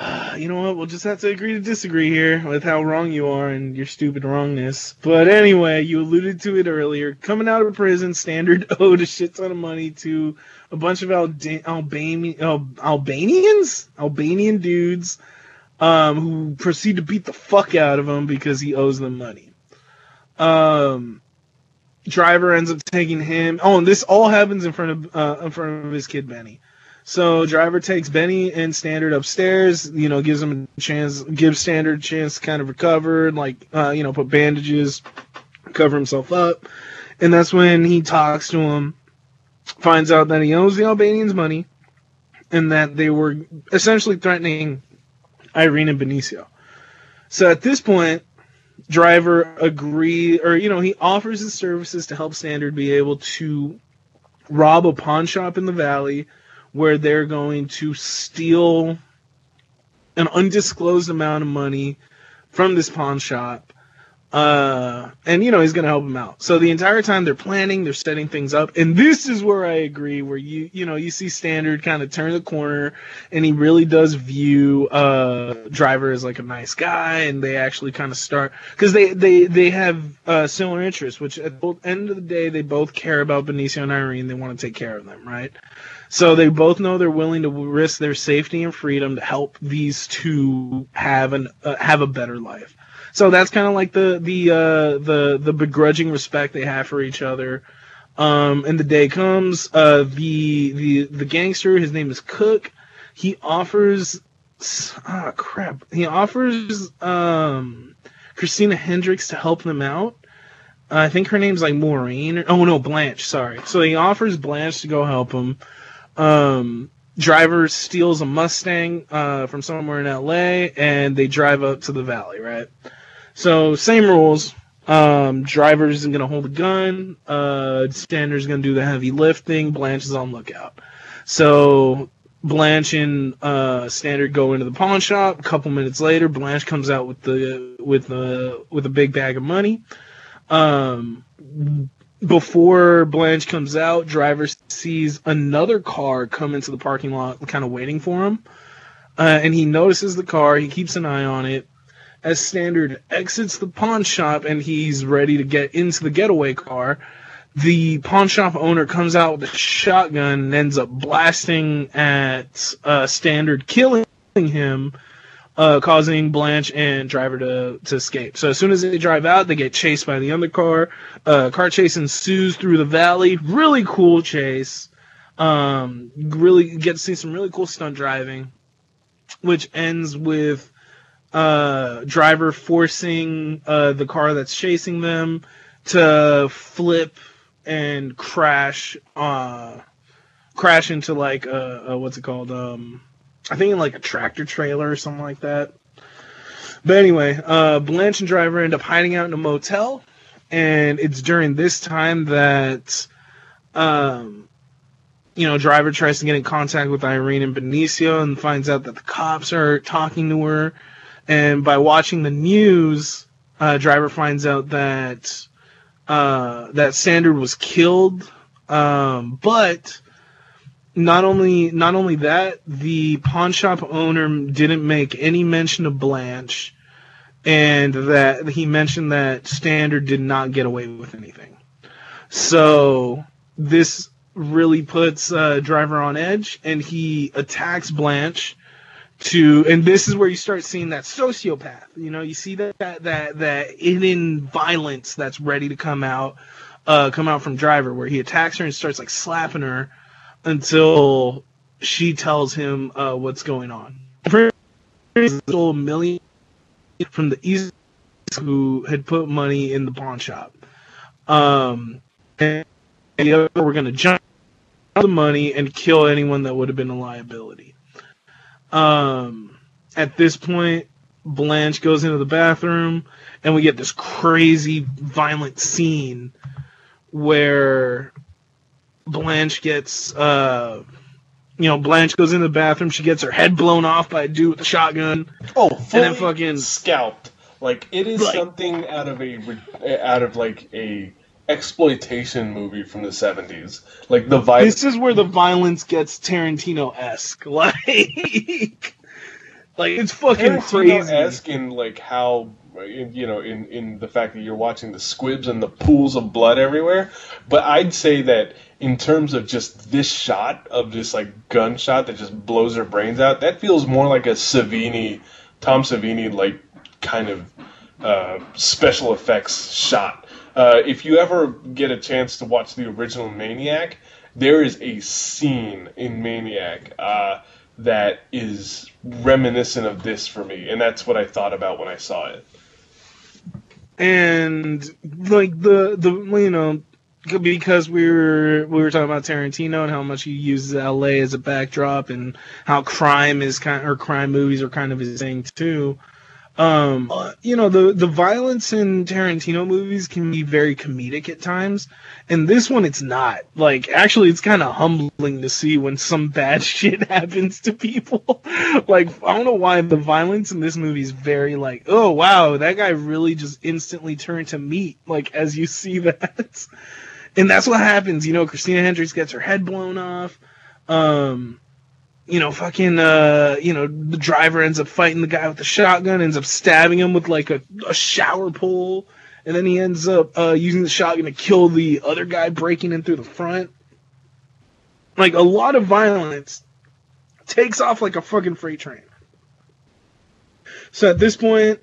you know what? We'll just have to agree to disagree here with how wrong you are and your stupid wrongness. But anyway, you alluded to it earlier. Coming out of prison, Standard owed a shit ton of money to a bunch of Alda- Albanian, Al- Albanians, Albanian dudes, um, who proceed to beat the fuck out of him because he owes them money. Um, driver ends up taking him. Oh, and this all happens in front of uh, in front of his kid Benny. So driver takes Benny and Standard upstairs. You know, gives him a chance, gives Standard a chance to kind of recover, and like uh, you know, put bandages, cover himself up, and that's when he talks to him. Finds out that he owes the Albanians money, and that they were essentially threatening Irene and Benicio. So at this point, driver agree or you know he offers his services to help standard be able to rob a pawn shop in the valley where they're going to steal an undisclosed amount of money from this pawn shop uh, and you know he's gonna help him out. So the entire time they're planning, they're setting things up, and this is where I agree. Where you you know you see Standard kind of turn the corner, and he really does view uh Driver as like a nice guy, and they actually kind of start because they they they have uh, similar interests, which at the end of the day they both care about Benicio and Irene. They want to take care of them, right? So they both know they're willing to risk their safety and freedom to help these two have an uh, have a better life. So that's kind of like the the uh, the the begrudging respect they have for each other. Um, and the day comes, uh, the the the gangster, his name is Cook. He offers, ah, crap. He offers um, Christina Hendricks to help them out. I think her name's like Maureen. Or, oh no, Blanche. Sorry. So he offers Blanche to go help him. Um, driver steals a Mustang uh, from somewhere in LA, and they drive up to the valley. Right. So same rules. Um, driver's isn't gonna hold a gun. Uh, Standard's gonna do the heavy lifting. Blanche is on lookout. So Blanche and uh, Standard go into the pawn shop. A couple minutes later, Blanche comes out with the with the with a big bag of money. Um, before Blanche comes out, driver sees another car come into the parking lot, kind of waiting for him. Uh, and he notices the car. He keeps an eye on it as Standard exits the pawn shop and he's ready to get into the getaway car, the pawn shop owner comes out with a shotgun and ends up blasting at uh, Standard, killing him, uh, causing Blanche and driver to, to escape. So as soon as they drive out, they get chased by the undercar. Uh, car chase ensues through the valley. Really cool chase. Um, really get to see some really cool stunt driving, which ends with uh, driver forcing uh, the car that's chasing them to flip and crash uh, crash into like a, what's it called um, I think in like a tractor trailer or something like that. But anyway, uh, Blanche and driver end up hiding out in a motel, and it's during this time that um, you know, driver tries to get in contact with Irene and Benicio and finds out that the cops are talking to her and by watching the news, uh, driver finds out that uh, that Standard was killed. Um, but not only not only that, the pawn shop owner didn't make any mention of Blanche, and that he mentioned that Standard did not get away with anything. So this really puts uh, Driver on edge, and he attacks Blanche to and this is where you start seeing that sociopath you know you see that that that, that hidden violence that's ready to come out uh come out from driver where he attacks her and starts like slapping her until she tells him uh what's going on. Stole a million from the east who had put money in the pawn shop. Um and the other were going to jump the money and kill anyone that would have been a liability. Um, at this point, Blanche goes into the bathroom, and we get this crazy, violent scene where Blanche gets, uh, you know, Blanche goes into the bathroom. She gets her head blown off by a dude with a shotgun. Oh, and then fucking scalped. Like it is like, something out of a out of like a exploitation movie from the 70s. Like the violence. This is where the violence gets Tarantino esque. Like, like it's fucking crazy. esque in like how in, you know in in the fact that you're watching the squibs and the pools of blood everywhere. But I'd say that in terms of just this shot of this like gunshot that just blows her brains out, that feels more like a Savini, Tom Savini like kind of uh, special effects shot. Uh, if you ever get a chance to watch the original Maniac, there is a scene in Maniac uh, that is reminiscent of this for me, and that's what I thought about when I saw it. And like the the you know because we were we were talking about Tarantino and how much he uses L.A. as a backdrop and how crime is kind or crime movies are kind of his thing too. Um, you know, the the violence in Tarantino movies can be very comedic at times, and this one it's not. Like, actually, it's kind of humbling to see when some bad shit happens to people. like, I don't know why the violence in this movie is very like, oh wow, that guy really just instantly turned to meat. Like, as you see that, and that's what happens. You know, Christina Hendricks gets her head blown off. Um, you know, fucking, uh, you know, the driver ends up fighting the guy with the shotgun, ends up stabbing him with like a, a shower pole, and then he ends up uh, using the shotgun to kill the other guy breaking in through the front. Like a lot of violence takes off like a fucking freight train. So at this point,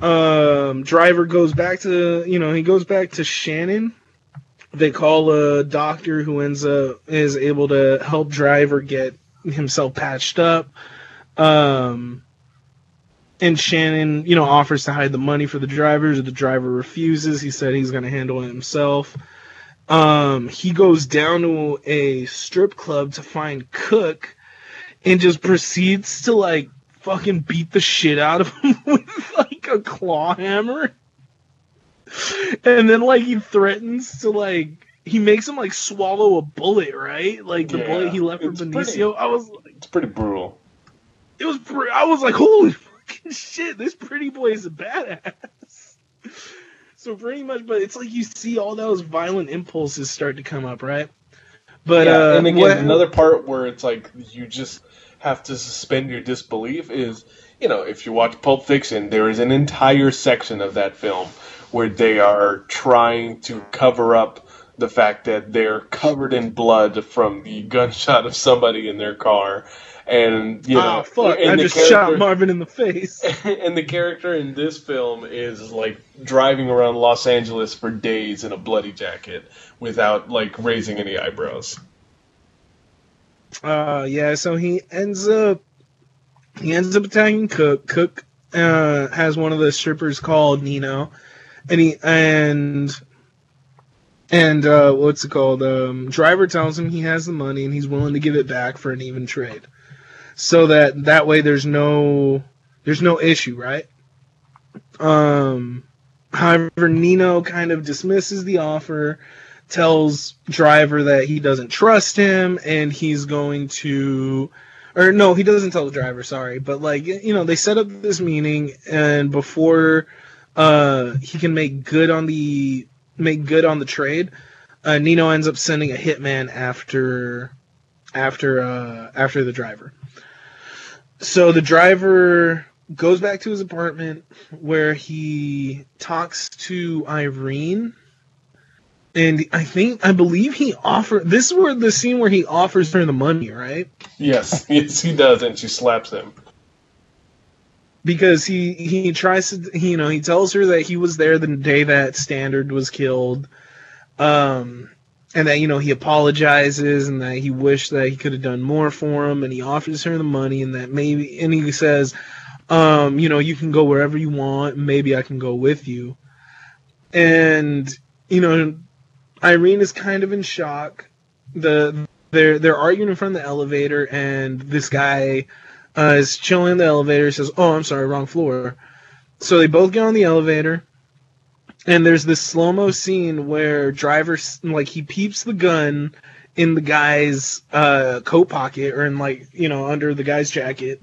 um, driver goes back to, you know, he goes back to Shannon. They call a doctor who ends up is able to help driver get himself patched up. Um, and Shannon, you know, offers to hide the money for the drivers. The driver refuses. He said he's going to handle it himself. Um, he goes down to a strip club to find Cook and just proceeds to like fucking beat the shit out of him with like a claw hammer. And then like he threatens to like he makes him like swallow a bullet, right? Like the yeah, bullet he left for Benicio. Pretty, I was like, it's pretty brutal. It was. Pre- I was like, holy fucking shit! This pretty boy is a badass. so pretty much, but it's like you see all those violent impulses start to come up, right? But yeah, uh, and again, what, another part where it's like you just have to suspend your disbelief is, you know, if you watch Pulp Fiction, there is an entire section of that film where they are trying to cover up the fact that they're covered in blood from the gunshot of somebody in their car. And you know, oh, fuck! I just shot Marvin in the face. And the character in this film is like driving around Los Angeles for days in a bloody jacket without like raising any eyebrows. Uh, yeah. So he ends up he ends up attacking Cook. Cook uh, has one of the strippers called Nino, and he and and uh, what's it called? Um, driver tells him he has the money and he's willing to give it back for an even trade, so that that way there's no there's no issue, right? Um, however, Nino kind of dismisses the offer, tells driver that he doesn't trust him and he's going to or no, he doesn't tell the driver, sorry, but like you know, they set up this meeting and before uh he can make good on the make good on the trade, uh, Nino ends up sending a hitman after after uh, after the driver. So the driver goes back to his apartment where he talks to Irene. And I think I believe he offered this is where the scene where he offers her the money, right? Yes, yes he does, and she slaps him because he he tries to you know he tells her that he was there the day that Standard was killed, um, and that you know he apologizes and that he wished that he could have done more for him, and he offers her the money and that maybe and he says, um, you know you can go wherever you want, maybe I can go with you, and you know Irene is kind of in shock. The they're they're arguing in front of the elevator, and this guy uh, is chilling in the elevator. Says, "Oh, I'm sorry, wrong floor." So they both get on the elevator, and there's this slow mo scene where driver like he peeps the gun in the guy's uh, coat pocket or in like you know under the guy's jacket.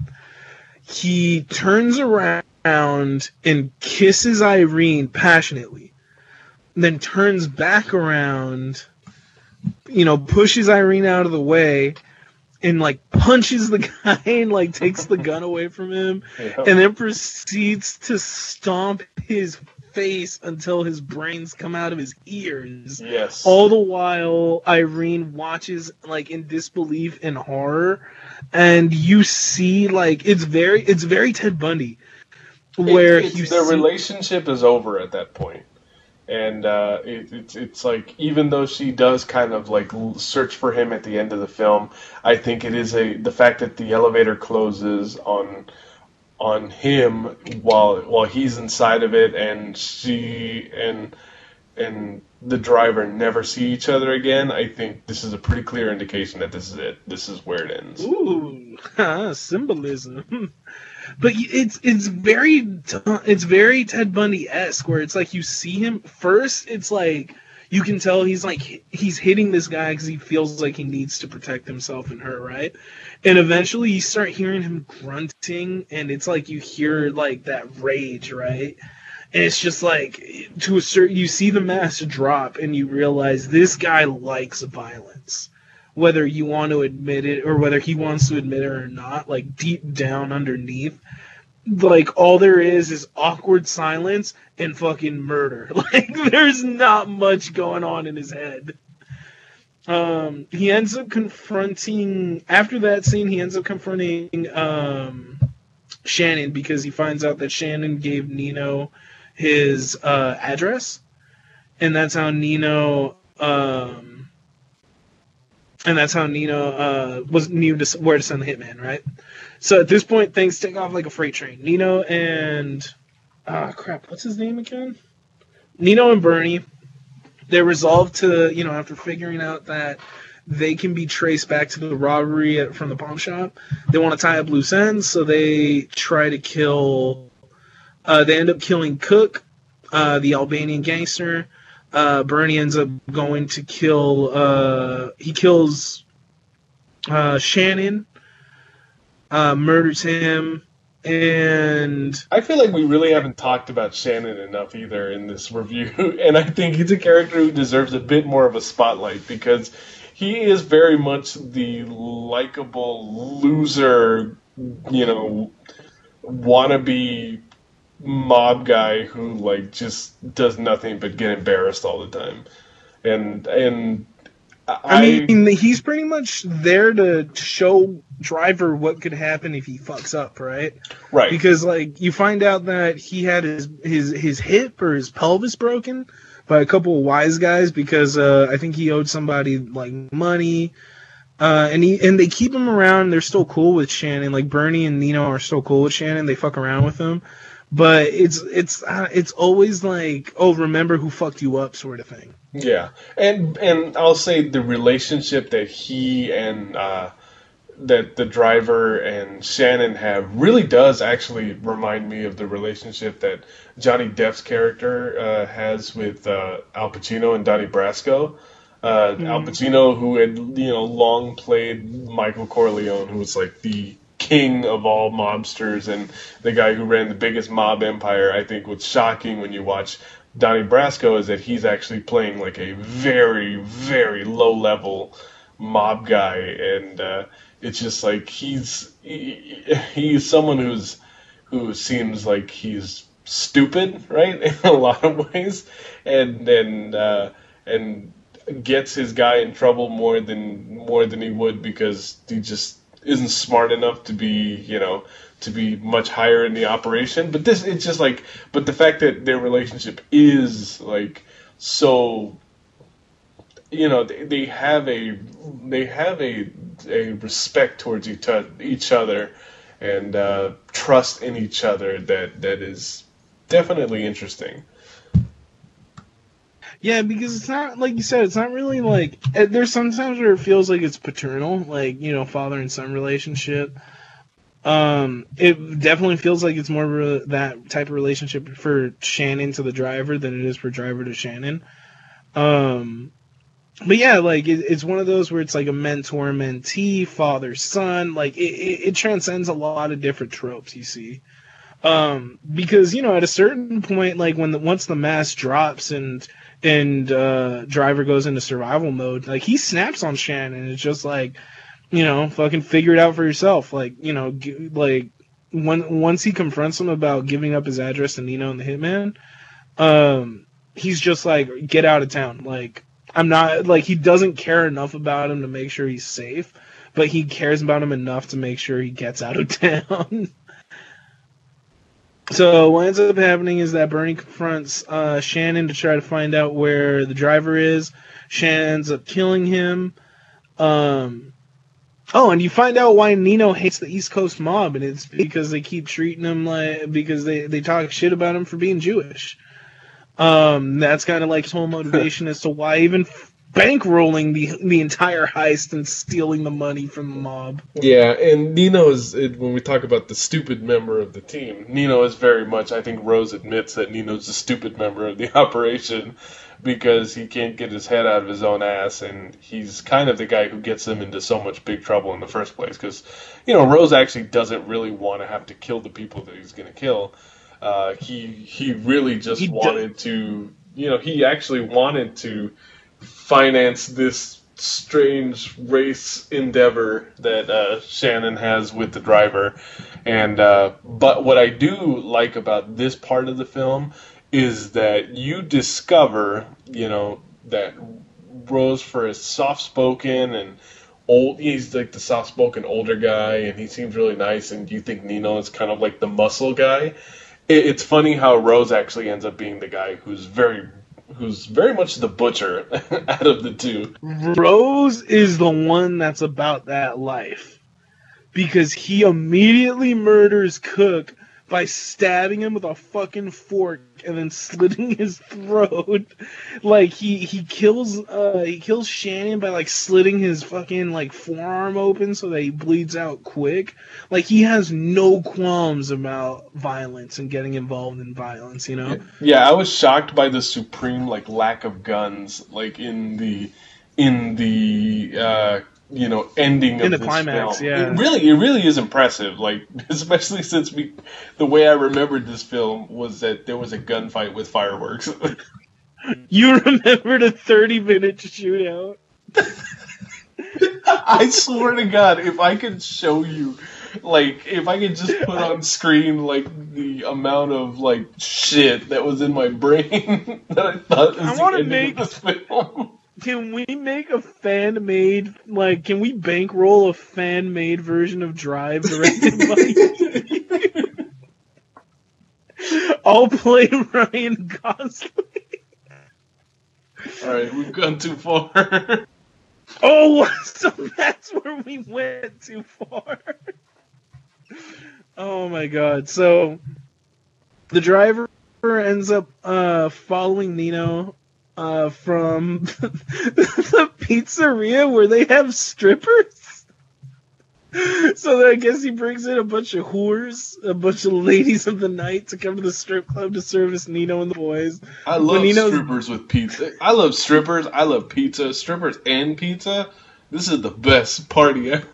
He turns around and kisses Irene passionately. then turns back around, you know, pushes Irene out of the way, and like punches the guy and like takes the gun away from him, and then proceeds to stomp his face until his brains come out of his ears. yes. All the while, Irene watches like in disbelief and horror, and you see like it's very it's very Ted Bundy, where It- it's- you their see, relationship is over at that point. And uh, it, it's it's like even though she does kind of like search for him at the end of the film, I think it is a the fact that the elevator closes on on him while while he's inside of it, and she and and the driver never see each other again. I think this is a pretty clear indication that this is it. This is where it ends. Ooh, symbolism. But it's it's very it's very Ted Bundy esque, where it's like you see him first. It's like you can tell he's like he's hitting this guy because he feels like he needs to protect himself and her, right? And eventually you start hearing him grunting, and it's like you hear like that rage, right? And it's just like to a certain you see the mask drop, and you realize this guy likes violence whether you want to admit it or whether he wants to admit it or not, like deep down underneath, like all there is is awkward silence and fucking murder. Like there's not much going on in his head. Um, he ends up confronting after that scene. He ends up confronting um, Shannon because he finds out that Shannon gave Nino his uh, address, and that's how Nino. Um, and that's how Nino uh, was knew to, where to send the hitman, right? So at this point, things take off like a freight train. Nino and ah crap, what's his name again? Nino and Bernie. They resolve to, you know, after figuring out that they can be traced back to the robbery at, from the pawn shop, they want to tie up loose ends, so they try to kill. Uh, they end up killing Cook, uh, the Albanian gangster uh, Bernie ends up going to kill. Uh, he kills uh, Shannon, uh, murders him, and I feel like we really haven't talked about Shannon enough either in this review, and I think he's a character who deserves a bit more of a spotlight because he is very much the likable loser, you know, wannabe mob guy who like just does nothing but get embarrassed all the time, and and I, I mean, he's pretty much there to show Driver what could happen if he fucks up, right? right Because like you find out that he had his his his hip or his pelvis broken by a couple of wise guys because uh, I think he owed somebody like money. Uh, and he and they keep him around. They're still cool with Shannon. Like Bernie and Nino are still cool with Shannon. They fuck around with him, but it's it's uh, it's always like oh remember who fucked you up sort of thing. Yeah, and and I'll say the relationship that he and uh, that the driver and Shannon have really does actually remind me of the relationship that Johnny Depp's character uh, has with uh, Al Pacino and Donnie Brasco. Uh, Al Pacino, who had you know long played Michael Corleone, who was like the king of all mobsters and the guy who ran the biggest mob empire. I think what's shocking when you watch Donnie Brasco is that he's actually playing like a very, very low level mob guy, and uh, it's just like he's he, he's someone who's who seems like he's stupid, right, in a lot of ways, and and uh, and gets his guy in trouble more than more than he would because he just isn't smart enough to be you know to be much higher in the operation. But this it's just like but the fact that their relationship is like so you know they, they have a they have a a respect towards each other, each other and uh, trust in each other that that is definitely interesting Yeah, because it's not like you said. It's not really like eh, there's sometimes where it feels like it's paternal, like you know, father and son relationship. Um, it definitely feels like it's more of a, that type of relationship for Shannon to the driver than it is for driver to Shannon. Um, but yeah, like it, it's one of those where it's like a mentor mentee, father son. Like it, it, it transcends a lot of different tropes you see. Um, because you know, at a certain point, like when the, once the mask drops and and uh, Driver goes into survival mode, like he snaps on Shannon. It's just like, you know, fucking figure it out for yourself. Like, you know, g- like when once he confronts him about giving up his address to Nino and the Hitman, um, he's just like, get out of town. Like, I'm not like he doesn't care enough about him to make sure he's safe, but he cares about him enough to make sure he gets out of town. So what ends up happening is that Bernie confronts uh, Shannon to try to find out where the driver is. Shannon ends up killing him. Um, oh, and you find out why Nino hates the East Coast mob, and it's because they keep treating him like because they they talk shit about him for being Jewish. Um, that's kind of like his whole motivation as to why even bankrolling the the entire heist and stealing the money from the mob. Yeah, and Nino is when we talk about the stupid member of the team. Nino is very much. I think Rose admits that Nino's the stupid member of the operation because he can't get his head out of his own ass, and he's kind of the guy who gets them into so much big trouble in the first place. Because you know Rose actually doesn't really want to have to kill the people that he's going to kill. Uh, he he really just He wanted to. You know, he actually wanted to finance this strange race endeavor that uh, Shannon has with the driver. And uh, but what I do like about this part of the film is that you discover, you know, that Rose for his soft spoken and old he's like the soft spoken older guy and he seems really nice and you think Nino is kind of like the muscle guy. It, it's funny how Rose actually ends up being the guy who's very who's very much the butcher out of the two. Rose is the one that's about that life because he immediately murders Cook by stabbing him with a fucking fork and then slitting his throat. Like he he kills uh he kills Shannon by like slitting his fucking like forearm open so that he bleeds out quick. Like he has no qualms about violence and getting involved in violence, you know? Yeah, I was shocked by the supreme like lack of guns like in the in the uh you know ending In of the this climax, film. yeah. It really it really is impressive like especially since we the way I remembered this film was that there was a gunfight with fireworks. You remembered a 30 minute shootout? I swear to God, if I could show you, like, if I could just put on screen, like, the amount of, like, shit that was in my brain that I thought was I the ending make- of this film. Can we make a fan made like can we bankroll a fan made version of Drive directed by I'll play Ryan Gosling. Alright, we've gone too far. Oh, so that's where we went too far. Oh my god. So the driver ends up uh, following Nino uh, from the pizzeria where they have strippers. So I guess he brings in a bunch of whores, a bunch of ladies of the night to come to the strip club to service Nino and the boys. I love strippers with pizza. I love strippers. I love pizza. Strippers and pizza. This is the best party ever.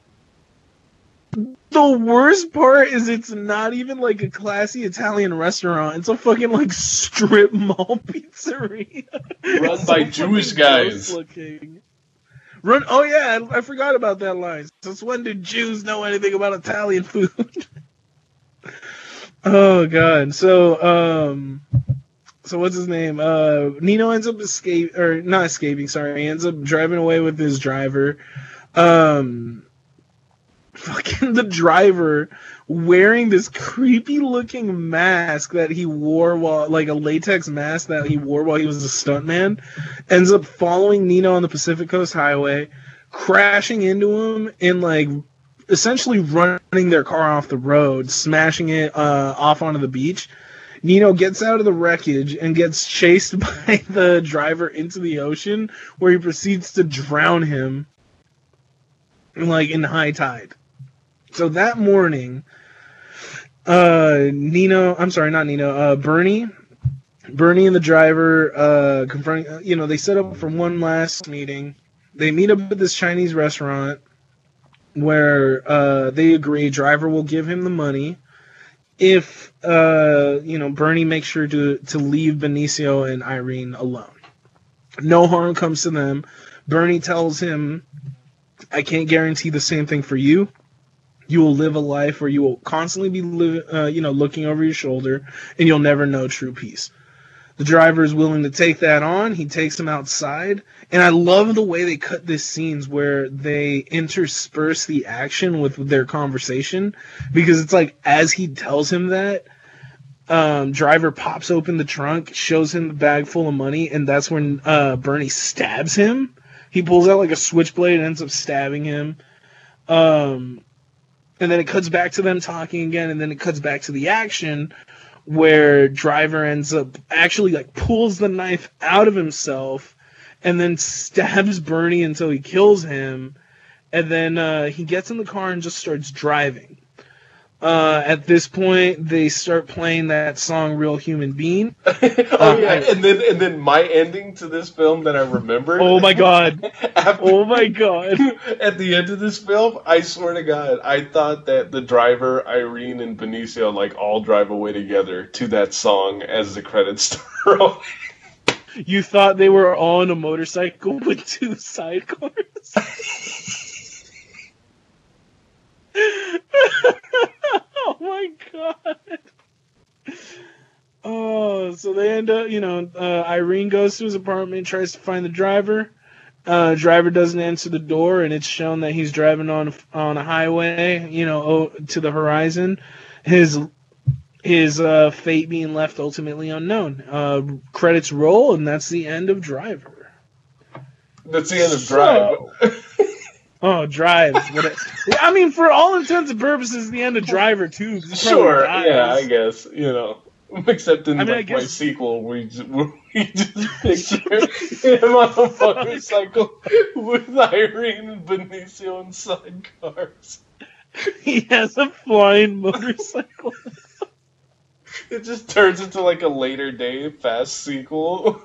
The worst part is it's not even like a classy Italian restaurant. It's a fucking like strip mall pizzeria. Run It's by so Jewish guys. Looking. Run. Oh yeah, I, I forgot about that line. Since when did Jews know anything about Italian food? oh god. So um. So what's his name? Uh, Nino ends up escape or not escaping. Sorry, he ends up driving away with his driver. Um, fucking the driver wearing this creepy looking mask that he wore while like a latex mask that he wore while he was a stuntman ends up following Nino on the Pacific Coast Highway, crashing into him and like essentially running their car off the road, smashing it uh, off onto the beach. Nino gets out of the wreckage and gets chased by the driver into the ocean, where he proceeds to drown him, like in high tide. So that morning, uh, Nino, I'm sorry, not Nino, uh, Bernie, Bernie and the driver, uh, confronting, uh, you know, they set up for one last meeting. They meet up at this Chinese restaurant where uh, they agree driver will give him the money if uh, you know Bernie makes sure to to leave Benicio and Irene alone. No harm comes to them. Bernie tells him, "I can't guarantee the same thing for you. You will live a life where you will constantly be, li- uh, you know, looking over your shoulder, and you'll never know true peace." The driver is willing to take that on. He takes him outside, and I love the way they cut these scenes where they intersperse the action with their conversation because it's like as he tells him that, um, driver pops open the trunk, shows him the bag full of money, and that's when uh, Bernie stabs him. He pulls out like a switchblade and ends up stabbing him. Um, and then it cuts back to them talking again, and then it cuts back to the action where driver ends up actually like pulls the knife out of himself and then stabs Bernie until he kills him, and then uh, he gets in the car and just starts driving. Uh, at this point, they start playing that song "Real Human Being." oh yeah, and then and then my ending to this film that I remember. Oh my god! after, oh my god! At the end of this film, I swear to God, I thought that the driver, Irene, and Benicio like all drive away together to that song as the credits start. you thought they were on a motorcycle with two sidecars? Oh my god. Oh, so they end up, you know, uh, Irene goes to his apartment, tries to find the driver. Uh, driver doesn't answer the door, and it's shown that he's driving on on a highway, you know, to the horizon. His his uh, fate being left ultimately unknown. Uh, credits roll, and that's the end of Driver. That's the end of Driver. So, oh, Drive. What I mean, for all intents and purposes, the end of Driver too. Sure, yeah, I guess you know. Except in I mean, like, guess... my sequel, we just, we just picture him on a motorcycle with Irene and Benicio in sidecars. He has a flying motorcycle. it just turns into like a later day fast sequel.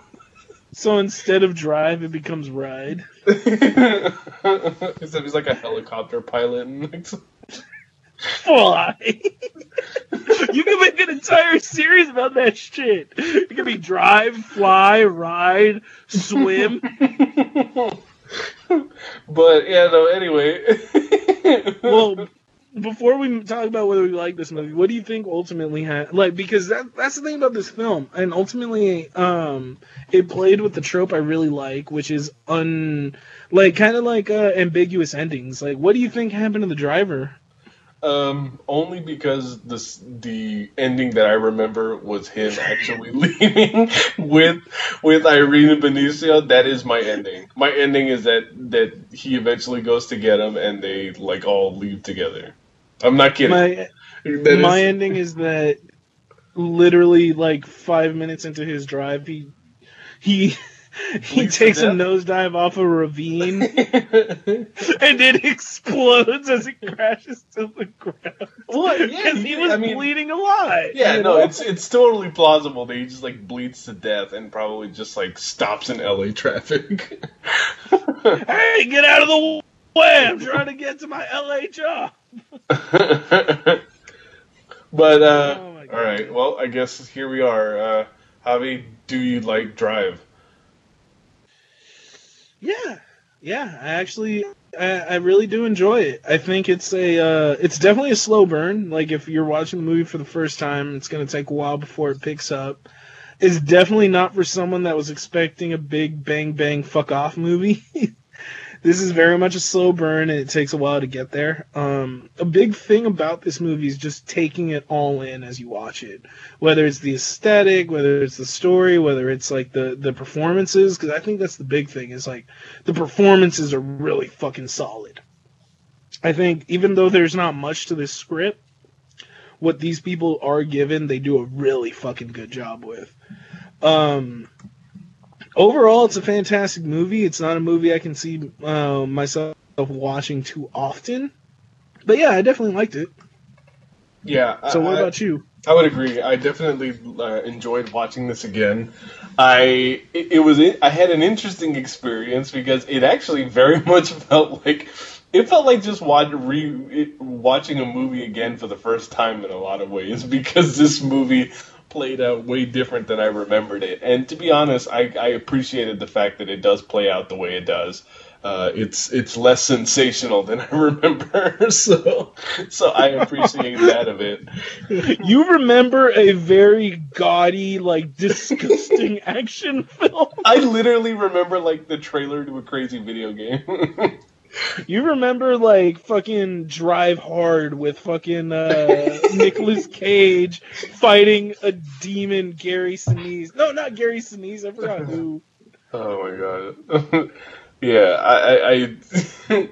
So instead of drive, it becomes ride. Except he's like a helicopter pilot. And like Fly. you can make an entire series about that shit. It could be drive, fly, ride, swim. but yeah, no. Anyway. well, before we talk about whether we like this movie, what do you think ultimately had like because that that's the thing about this film, and ultimately, um, it played with the trope I really like, which is un like kind of like uh, ambiguous endings. Like, what do you think happened to the driver? Um, only because this the ending that I remember was him actually leaving with with Irene and Benicio. That is my ending. My ending is that that he eventually goes to get him and they like all leave together. I'm not kidding. My, my is... ending is that literally like five minutes into his drive, he he he takes a nosedive off a ravine and it explodes as it crashes to the ground. What? Yeah, he, he was I mean, bleeding alive. Yeah, no, know? it's it's totally plausible that he just like bleeds to death and probably just like stops in LA traffic. hey, get out of the way! I'm trying to get to my LA job. but uh, oh all right, well, I guess here we are. Uh, Javi, do you like Drive? Yeah, yeah. I actually, I, I really do enjoy it. I think it's a, uh, it's definitely a slow burn. Like if you're watching the movie for the first time, it's gonna take a while before it picks up. It's definitely not for someone that was expecting a big bang bang fuck off movie. this is very much a slow burn and it takes a while to get there. Um, a big thing about this movie is just taking it all in as you watch it, whether it's the aesthetic, whether it's the story, whether it's like the the performances. Because I think that's the big thing is like the performances are really fucking solid. I think even though there's not much to this script, what these people are given, they do a really fucking good job with. Um, overall, it's a fantastic movie. It's not a movie I can see uh, myself watching too often, but yeah, I definitely liked it. Yeah. So, what I, about you? I would agree. I definitely uh, enjoyed watching this again. I it, it was I had an interesting experience because it actually very much felt like it felt like just watch, re, watching a movie again for the first time in a lot of ways because this movie played out way different than I remembered it. And to be honest, I, I appreciated the fact that it does play out the way it does. Uh, it's it's less sensational than I remember, so so I appreciate that of it. You remember a very gaudy, like disgusting action film. I literally remember like the trailer to a crazy video game. You remember like fucking Drive Hard with fucking uh, Nicolas Cage fighting a demon Gary Sinise. No, not Gary Sinise. I forgot who. Oh my god. yeah, I, I, I,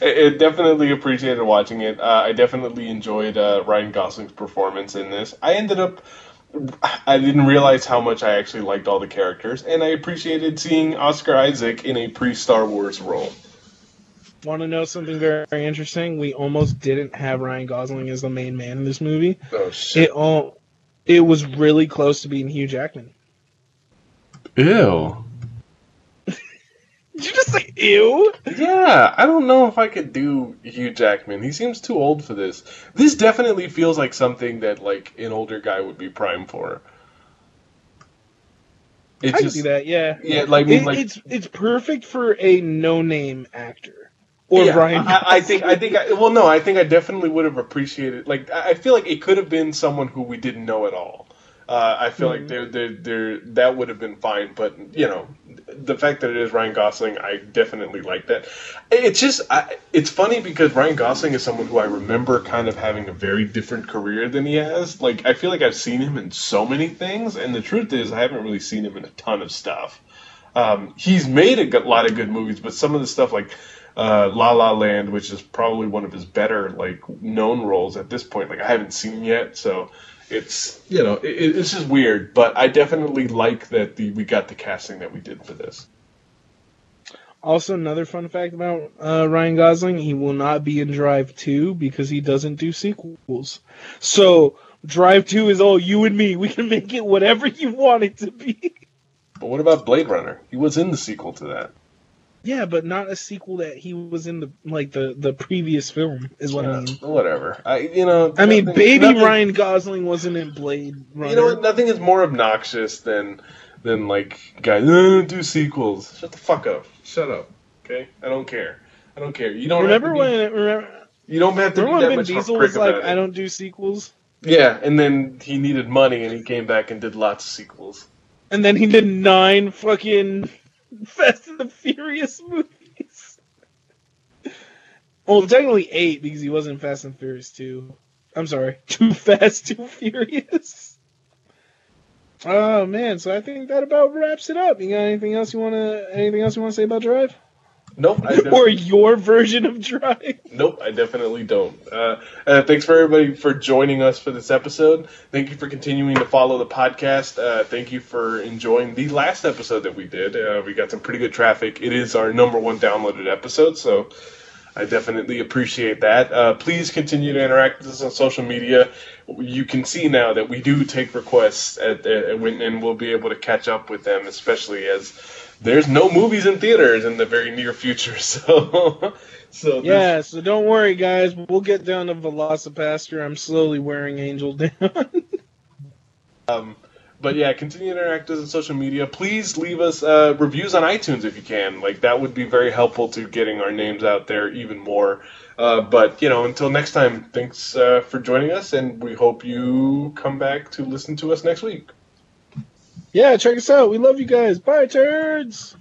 I definitely appreciated watching it. Uh, I definitely enjoyed uh, Ryan Gosling's performance in this. I ended up. I didn't realize how much I actually liked all the characters, and I appreciated seeing Oscar Isaac in a pre Star Wars role. Want to know something very, very interesting? We almost didn't have Ryan Gosling as the main man in this movie. Oh shit! It all, it was really close to being Hugh Jackman. Ew. Did you just say ew? Yeah, I don't know if I could do Hugh Jackman. He seems too old for this. This definitely feels like something that like an older guy would be prime for. It I just, see that. Yeah. Yeah, like, I mean, like it's it's perfect for a no-name actor. Or yeah, Ryan. I, I, think I think I, well no, I think I definitely would have appreciated like I feel like it could have been someone who we didn't know at all. Uh, I feel mm-hmm. like they're, they're, they're, that would have been fine, but you know, the fact that it is Ryan Gosling, I definitely like that. It's just, I, it's funny because Ryan Gosling is someone who I remember kind of having a very different career than he has. Like, I feel like I've seen him in so many things, and the truth is, I haven't really seen him in a ton of stuff. Um, he's made a lot of good movies, but some of the stuff like uh, La La Land, which is probably one of his better like known roles at this point, like I haven't seen yet, so it's you know it, it's just weird, but I definitely like that the we got the casting that we did for this. Also, another fun fact about uh, Ryan Gosling: he will not be in Drive Two because he doesn't do sequels. So Drive Two is all you and me. We can make it whatever you want it to be. But what about Blade Runner? He was in the sequel to that. Yeah, but not a sequel that he was in the like the the previous film is what yeah, I mean. Whatever. I you know. I mean, baby nothing, Ryan Gosling wasn't in Blade Runner. You know what? Nothing is more obnoxious than than like guys uh, do sequels. Shut the fuck up. Shut up. Okay, I don't care. I don't care. You don't remember when remember. You don't have to remember be that when much Diesel was like, "I don't do sequels." Yeah, and then he needed money, and he came back and did lots of sequels. And then he did nine fucking Fast and the Furious movies. Well, technically eight because he wasn't Fast and Furious two. I'm sorry, Too Fast, Too Furious. Oh man, so I think that about wraps it up. You got anything else you wanna anything else you wanna say about Drive? Nope. or your version of Drive? Nope, I definitely don't. Uh, uh, thanks for everybody for joining us for this episode. Thank you for continuing to follow the podcast. Uh, thank you for enjoying the last episode that we did. Uh, we got some pretty good traffic. It is our number one downloaded episode, so I definitely appreciate that. Uh, please continue to interact with us on social media. You can see now that we do take requests, at, at, and we'll be able to catch up with them, especially as there's no movies in theaters in the very near future. So, so yeah. So don't worry, guys. We'll get down to VelociPastor. I'm slowly wearing Angel down. um, but yeah, continue to interact with us on social media. Please leave us uh, reviews on iTunes if you can. Like that would be very helpful to getting our names out there even more. Uh, but you know, until next time, thanks uh, for joining us, and we hope you come back to listen to us next week. Yeah, check us out. We love you guys. Bye, turds.